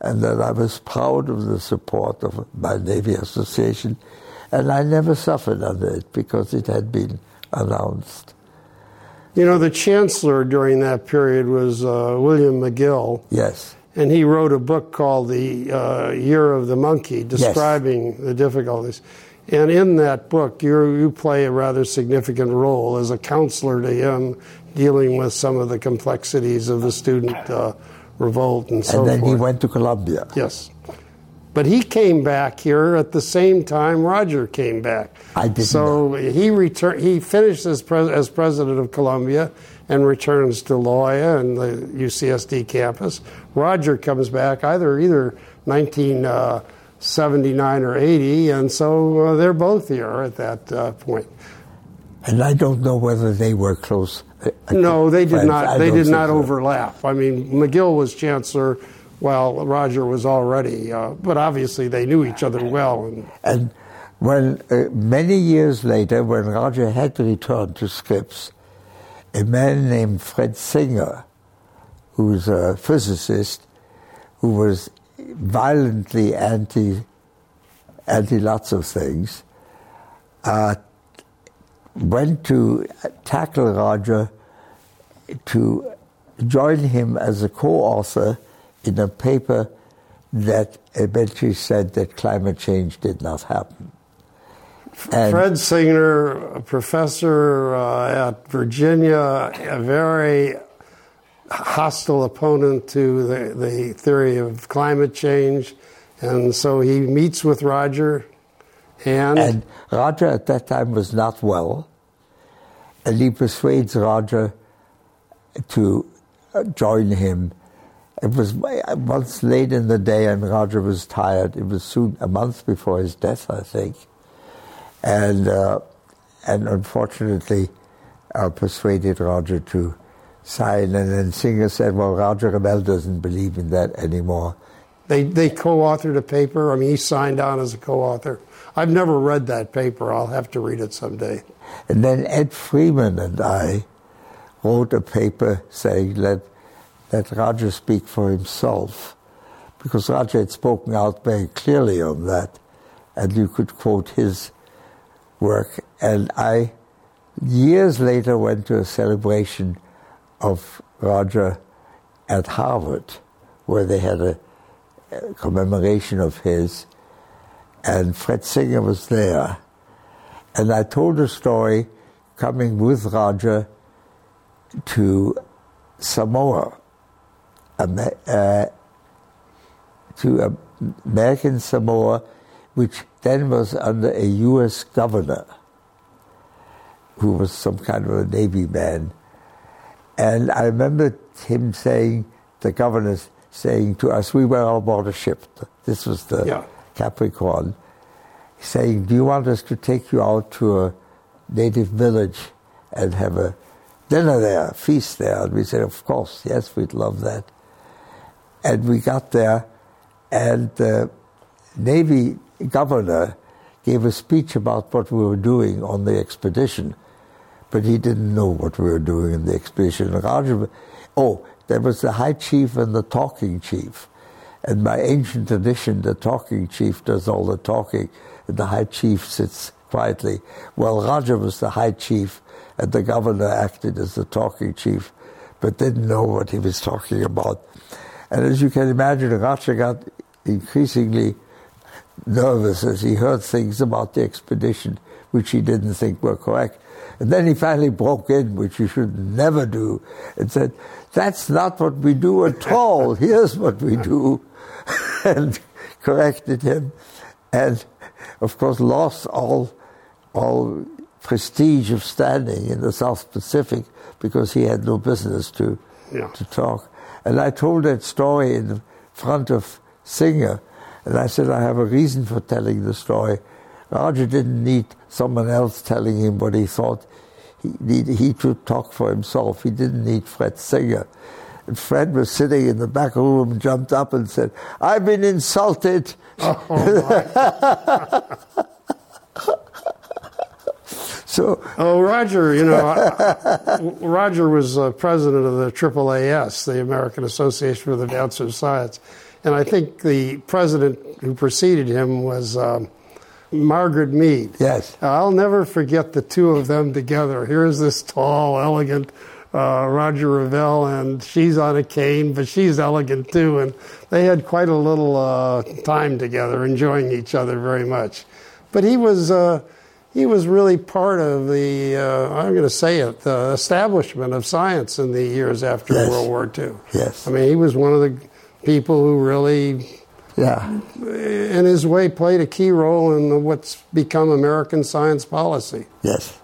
and that I was proud of the support of my Navy Association. And I never suffered under it because it had been announced. You know, the chancellor during that period was uh, William McGill, Yes. And he wrote a book called The uh, Year of the Monkey, describing the difficulties. And in that book, you you play a rather significant role as a counselor to him, dealing with some of the complexities of the student uh, revolt and so forth. and then forth. he went to Columbia. Yes. But he came back here at the same time Roger came back. I didn't So he returned. He finished as, pres- as president of Columbia and returns to La Jolla and the UCSD campus. Roger comes back either either 1979 or 80, and so uh, they're both here at that uh, point. And I don't know whether they were close. uh, No, they did friends. not. I They did not so. overlap. I mean, McGill was chancellor while Roger was already, uh, but obviously they knew each other well. And And when uh, many years later, when Roger had returned to Scripps, a man named Fred Singer, who's a physicist, who was violently anti anti lots of things, uh, went to tackle Roger to join him as a co-author in a paper that eventually said that climate change did not happen. And Fred Singer, a professor uh, at Virginia, a very hostile opponent to the, the theory of climate change. And so he meets with Roger and, And Roger at that time was not well, and he persuades Roger to uh, join him. It was once late in the day, and Roger was tired. It was soon a month before his death, I think, and uh, and unfortunately, uh, persuaded Roger to sign. And then Singer said, "Well, Roger Revelle doesn't believe in that anymore." they, they co-authored a paper. I mean, he signed on as a co-author. I've never read that paper. I'll have to read it someday. And then Ed Frieman and I wrote a paper saying let let Roger speak for himself, because Roger had spoken out very clearly on that, and you could quote his work. And I, years later, went to a celebration of Roger at Harvard, where they had a, a commemoration of his, and Fred Singer was there. And I told a story coming with Roger to Samoa, Amer- uh, to American Samoa, which then was under a U.S. governor who was some kind of a Navy man. And I remember him saying, the governor saying to us, we were all aboard a ship. This was the Yeah. Capricorn saying, Do you want us to take you out to a native village and have a dinner there, a feast there? And we said, Of course, yes, we'd love that. And we got there, and the Navy governor gave a speech about what we were doing on the expedition, but he didn't know what we were doing in the expedition. Oh, there was the high chief and the talking chief. And by ancient tradition, the talking chief does all the talking, and the high chief sits quietly. Well, Roger was the high chief, and the governor acted as the talking chief, but didn't know what he was talking about. And as you can imagine, Roger got increasingly nervous as he heard things about the expedition which he didn't think were correct. And then he finally broke in, which you should never do, and said, That's not what we do at [laughs] all. Here's what we do. [laughs] and corrected him. And of course, lost all, all prestige of standing in the South Pacific because he had no business to, Yeah. to talk. And I told that story in front of Singer, and I said, I have a reason for telling the story. Roger didn't need someone else telling him what he thought. He, need, he could talk for himself. He didn't need Fred Singer. And Fred was sitting in the back room, jumped up and said, I've been insulted. [laughs] so, Oh, Roger, you know, Roger was uh, president of the AAAS, the American Association for the Advancement of Science. And I think the president who preceded him was um, Margaret Mead. yes. I'll never forget the two of them together. Here's this tall, elegant uh, Roger Revelle, and she's on a cane, but she's elegant too. And they had quite a little uh, time together, enjoying each other very much. But he was uh, he was really part of the uh, I'm going to say it the establishment of science in the years after Yes. World War II. Yes. I mean, he was one of the people who really Yeah. in his way, played a key role in what's become American science policy. Yes.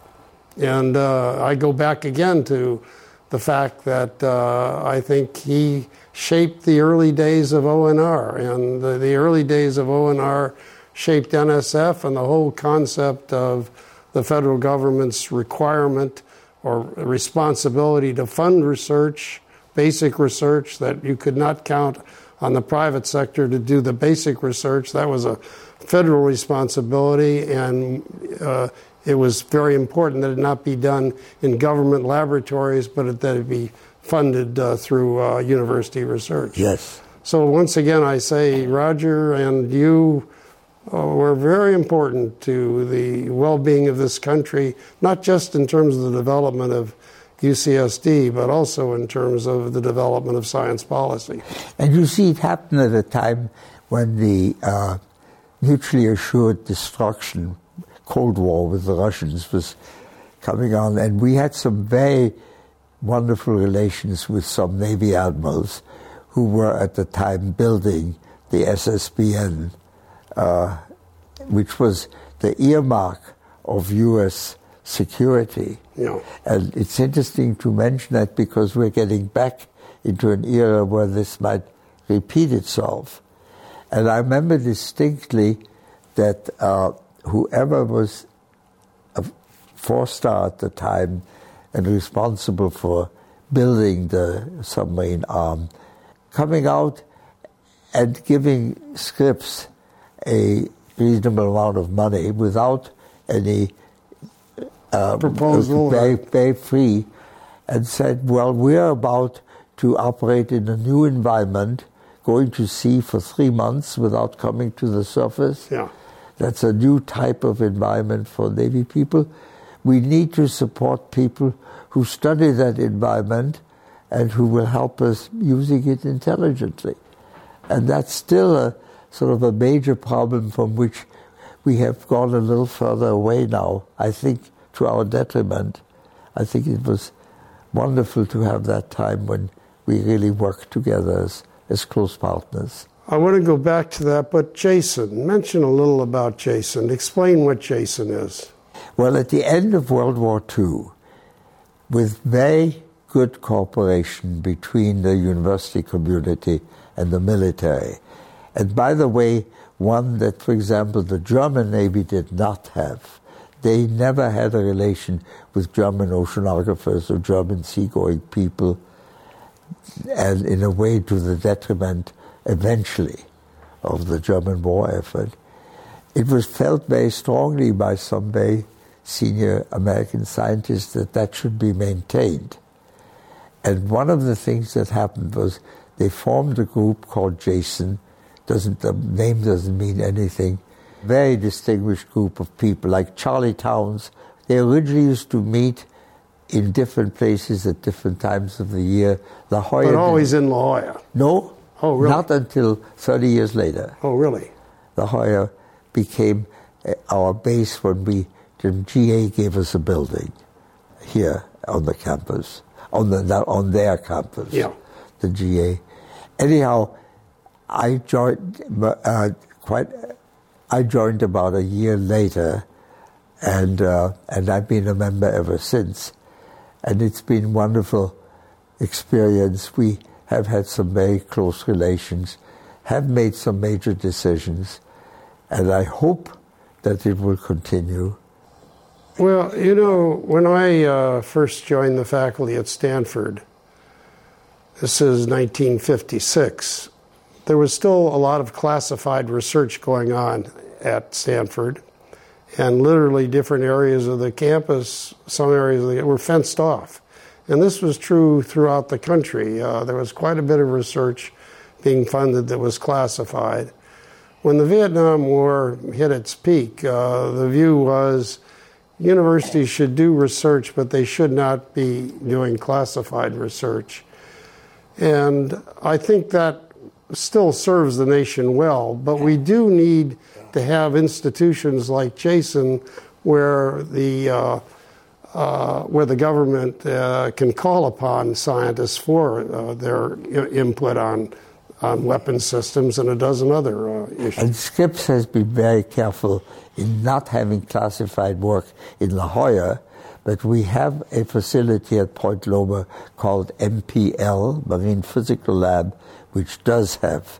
And uh, I go back again to the fact that uh, I think he shaped the early days of ONR, and the, the early days of ONR shaped NSF and the whole concept of the federal government's requirement or responsibility to fund research, basic research, that you could not count on the private sector to do the basic research. That was a federal responsibility, and uh, it was very important that it not be done in government laboratories, but that it be funded uh, through uh, university research. Yes. So once again, I say, Roger and you uh, were very important to the well-being of this country, not just in terms of the development of UCSD, but also in terms of the development of science policy. And you see, it happened at a time when the uh, mutually assured destruction, Cold War with the Russians was coming on, and we had some very wonderful relations with some Navy admirals who were at the time building the SSBN, uh, which was the earmark of U.S. security. Yeah. And it's interesting to mention that because we're getting back into an era where this might repeat itself. And I remember distinctly that uh, whoever was a four star at the time and responsible for building the submarine arm, coming out and giving Scripps a reasonable amount of money without any uh, proposal, very, very free, and said, "Well, we're about to operate in a new environment, going to sea for three months without coming to the surface. Yeah. That's a new type of environment for Navy people. We need to support people who study that environment and who will help us using it intelligently. And that's still a sort of a major problem from which we have gone a little further away now. I think to our detriment. I think it was wonderful to have that time when we really worked together as, as close partners. I want to go back to that, but Jason, mention a little about Jason. Explain what Jason is. Well, at the end of World War II, with very good cooperation between the university community and the military, and by the way, one that, for example, the German Navy did not have. They never had a relation with German oceanographers or German seagoing people, and in a way to the detriment eventually of the German war effort. It was felt very strongly by some very senior American scientists that that should be maintained. And one of the things that happened was they formed a group called Jason. Doesn't the name doesn't mean anything. Very distinguished group of people, like Charlie Townes. They originally used to meet in different places at different times of the year. La Jolla. But always in La Jolla. No. Oh, really? Not until 30 years later. Oh, really? La Jolla became uh, our base when we, the GA gave us a building here on the campus, on the on their campus. Yeah. The GA. Anyhow, I joined uh, quite. I joined about a year later, and uh, and I've been a member ever since, and it's been wonderful experience. We have had some very close relations, have made some major decisions, and I hope that it will continue. Well, you know, when I uh, first joined the faculty at Stanford, this is 1956, there was still a lot of classified research going on at Stanford, and literally different areas of the campus, some areas the, were fenced off. And this was true throughout the country. Uh, there was quite a bit of research being funded that was classified. When the Vietnam War hit its peak, uh, the view was universities should do research, but they should not be doing classified research. And I think that still serves the nation well, but we do need to have institutions like Jason where the uh, uh, where the government uh, can call upon scientists for uh, their input on on weapon systems and a dozen other uh, issues. And Scripps has been very careful in not having classified work in La Jolla, but we have a facility at Point Loma called MPL, Marine Physical Lab, which does have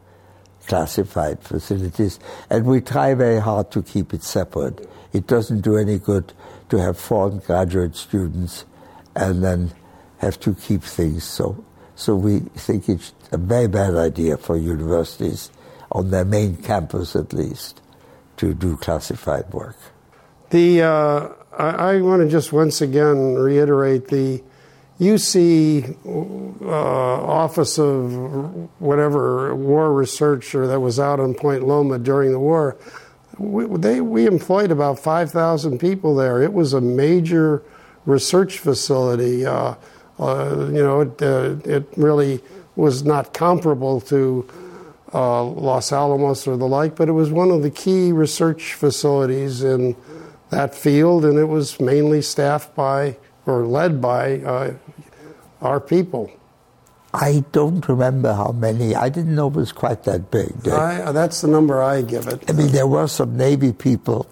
classified facilities, and we try very hard to keep it separate. It doesn't do any good to have foreign graduate students and then have to keep things. So, so we think it's a very bad idea for universities, on their main campus at least, to do classified work. The uh, I, I want to just once again reiterate the UC uh, Office of whatever war researcher that was out on Point Loma during the war. We, they, we employed about 5,000 people there. It was a major research facility. Uh, uh, you know, it, uh, it really was not comparable to uh, Los Alamos or the like, but it was one of the key research facilities in that field, and it was mainly staffed by or led by uh, our people. I don't remember how many. I didn't know it was quite that big. I, uh, that's the number I give it. I mean, there were some Navy people,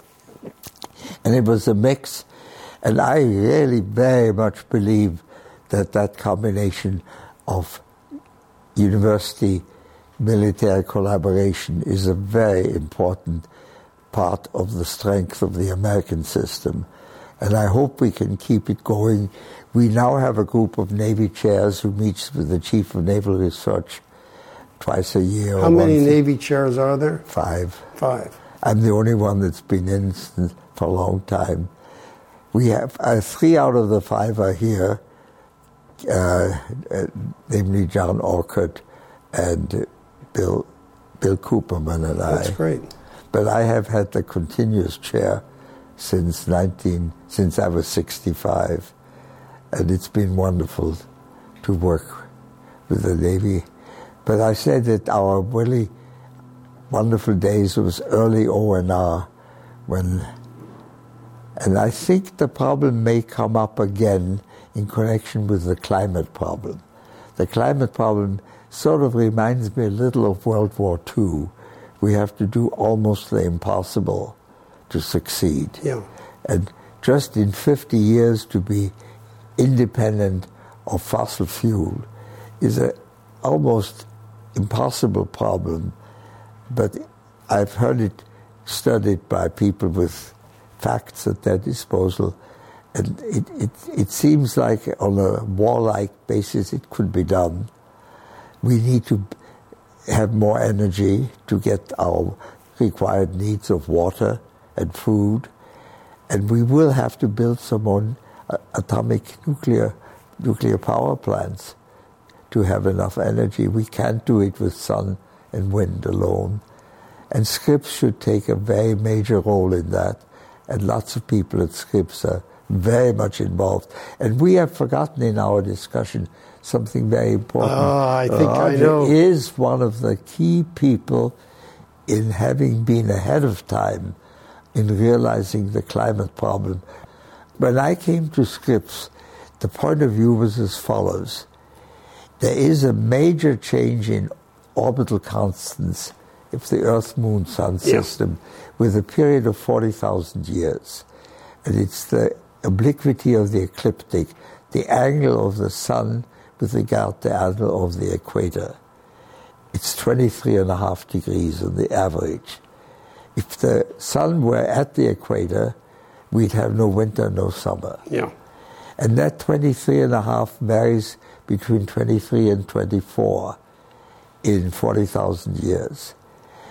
and it was a mix. And I really very much believe that that combination of university military collaboration is a very important part of the strength of the American system. And I hope we can keep it going. We now have a group of Navy chairs who meets with the Chief of Naval Research twice a year. How many Navy chairs are there? Five. Five. I'm the only one that's been in for a long time. We have uh, three out of the five are here, uh, uh, namely John Orcutt and Bill Bill Kuperman and I. That's great. But I have had the continuous chair since 19 since I was 65, and it's been wonderful to work with the Navy. But I said that our really wonderful days was early ONR when, and I think the problem may come up again in connection with the climate problem. The climate problem sort of reminds me a little of World War II we have to do almost the impossible to succeed. Yeah. And just in 50 years to be independent of fossil fuel is an almost impossible problem, but I've heard it studied by people with facts at their disposal, and it, it, it seems like on a warlike basis it could be done. We need to have more energy to get our required needs of water and food. And we will have to build some more atomic nuclear, nuclear power plants to have enough energy. We can't do it with sun and wind alone. And Scripps should take a very major role in that. And lots of people at Scripps are very much involved. And we have forgotten in our discussion something very important. Oh, I think Roger I know. is one of the key people in having been ahead of time in realizing the climate problem. When I came to Scripps, the point of view was as follows. There is a major change in orbital constants if the Earth Moon Sun system yeah. with a period of 40,000 years. And it's the obliquity of the ecliptic, the angle of the Sun with regard to the angle of the equator. It's 23 and a half degrees on the average. If the sun were at the equator, we'd have no winter, no summer. Yeah. And that 23 and a half varies between 23 and 24 in 40,000 years.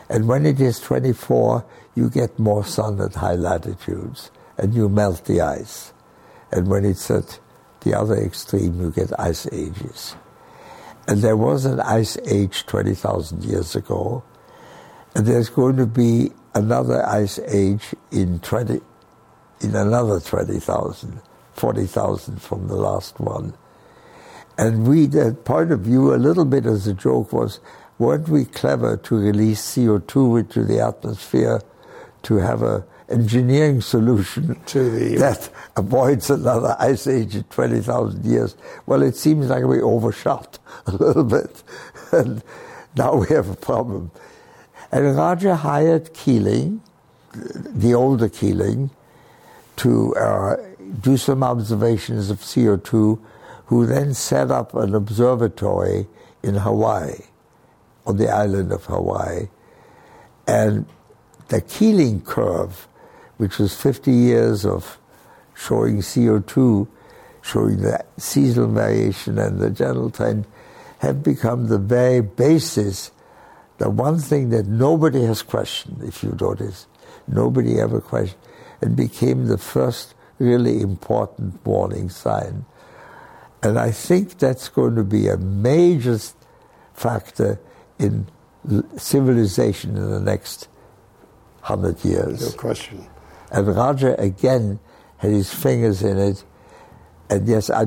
And when it is 24, you get more sun at high latitudes and you melt the ice. And when it's at the other extreme, you get ice ages. And there was an ice age 20,000 years ago, and there's going to be another ice age in 20, in another 20,000, 40,000 from the last one. And we, the point of view, a little bit as a joke was, weren't we clever to release CO2 into the atmosphere to have a engineering solution [laughs] to the, that avoids another ice age in 20,000 years. Well, it seems like we overshot [laughs] a little bit, [laughs] and now we have a problem. And Roger hired Keeling, the older Keeling, to uh, do some observations of CO2, who then set up an observatory in Hawaii, on the island of Hawaii. And the Keeling curve which was 50 years of showing CO2, showing the seasonal variation and the general trend, have become the very basis, the one thing that nobody has questioned, if you notice. Nobody ever questioned, and became the first really important warning sign. And I think that's going to be a major factor in civilization in the next hundred years. No question. And Roger again had his fingers in it. And yes, I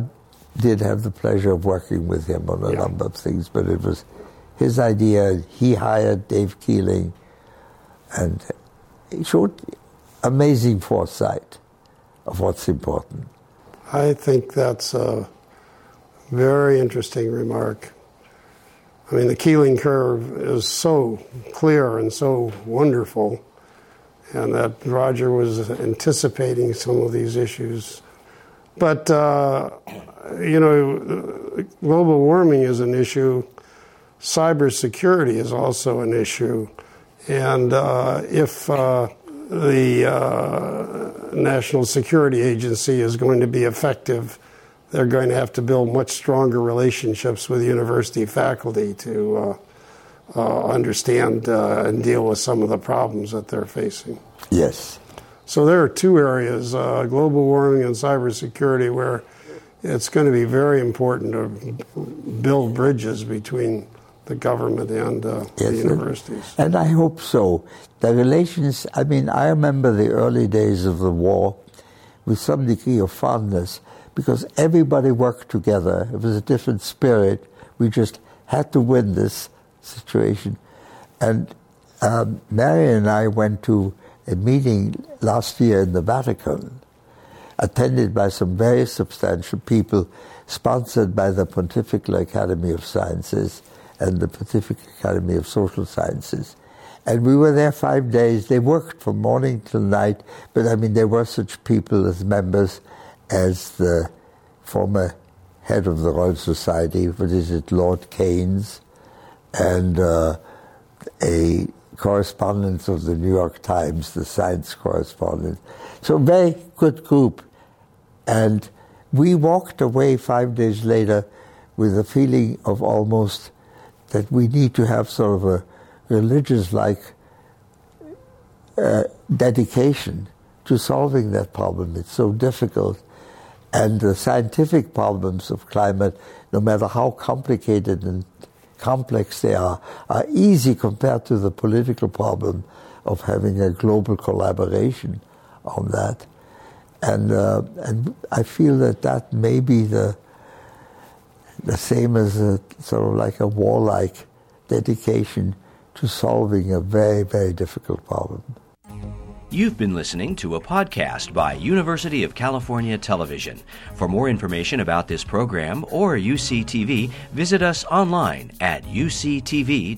did have the pleasure of working with him on a yeah. number of things, but it was his idea. He hired Dave Keeling, and showed amazing foresight of what's important. I think that's a very interesting remark. I mean, the Keeling curve is so clear and so wonderful, and that Roger was anticipating some of these issues. But, uh, you know, global warming is an issue, cybersecurity is also an issue. And uh, if uh, the uh, National Security Agency is going to be effective, they're going to have to build much stronger relationships with university faculty to uh, uh, understand uh, and deal with some of the problems that they're facing. Yes. So there are two areas uh, global warming and cybersecurity where it's going to be very important to build bridges between the government and uh, yes, the universities. And I hope so. The relations, I mean, I remember the early days of the war with some degree of fondness because everybody worked together. It was a different spirit. We just had to win this situation. And um, Mary and I went to a meeting last year in the Vatican, attended by some very substantial people, sponsored by the Pontifical Academy of Sciences and the Pacific Academy of Social Sciences. And we were there five days. They worked from morning till night, but I mean, there were such people as members as the former head of the Royal Society, what is it, Lord Keynes, and uh, a correspondent of the New York Times, the science correspondent. So, very good group. And we walked away five days later with a feeling of almost that we need to have sort of a religious like uh, dedication to solving that problem. It's so difficult. And the scientific problems of climate, no matter how complicated and complex they are, are easy compared to the political problem of having a global collaboration on that. And, uh, and I feel that that may be the, the same as a sort of like a warlike dedication to solving a very, very difficult problem. You've been listening to a podcast by University of California Television. For more information about this program or UCTV, visit us online at uctv.tv.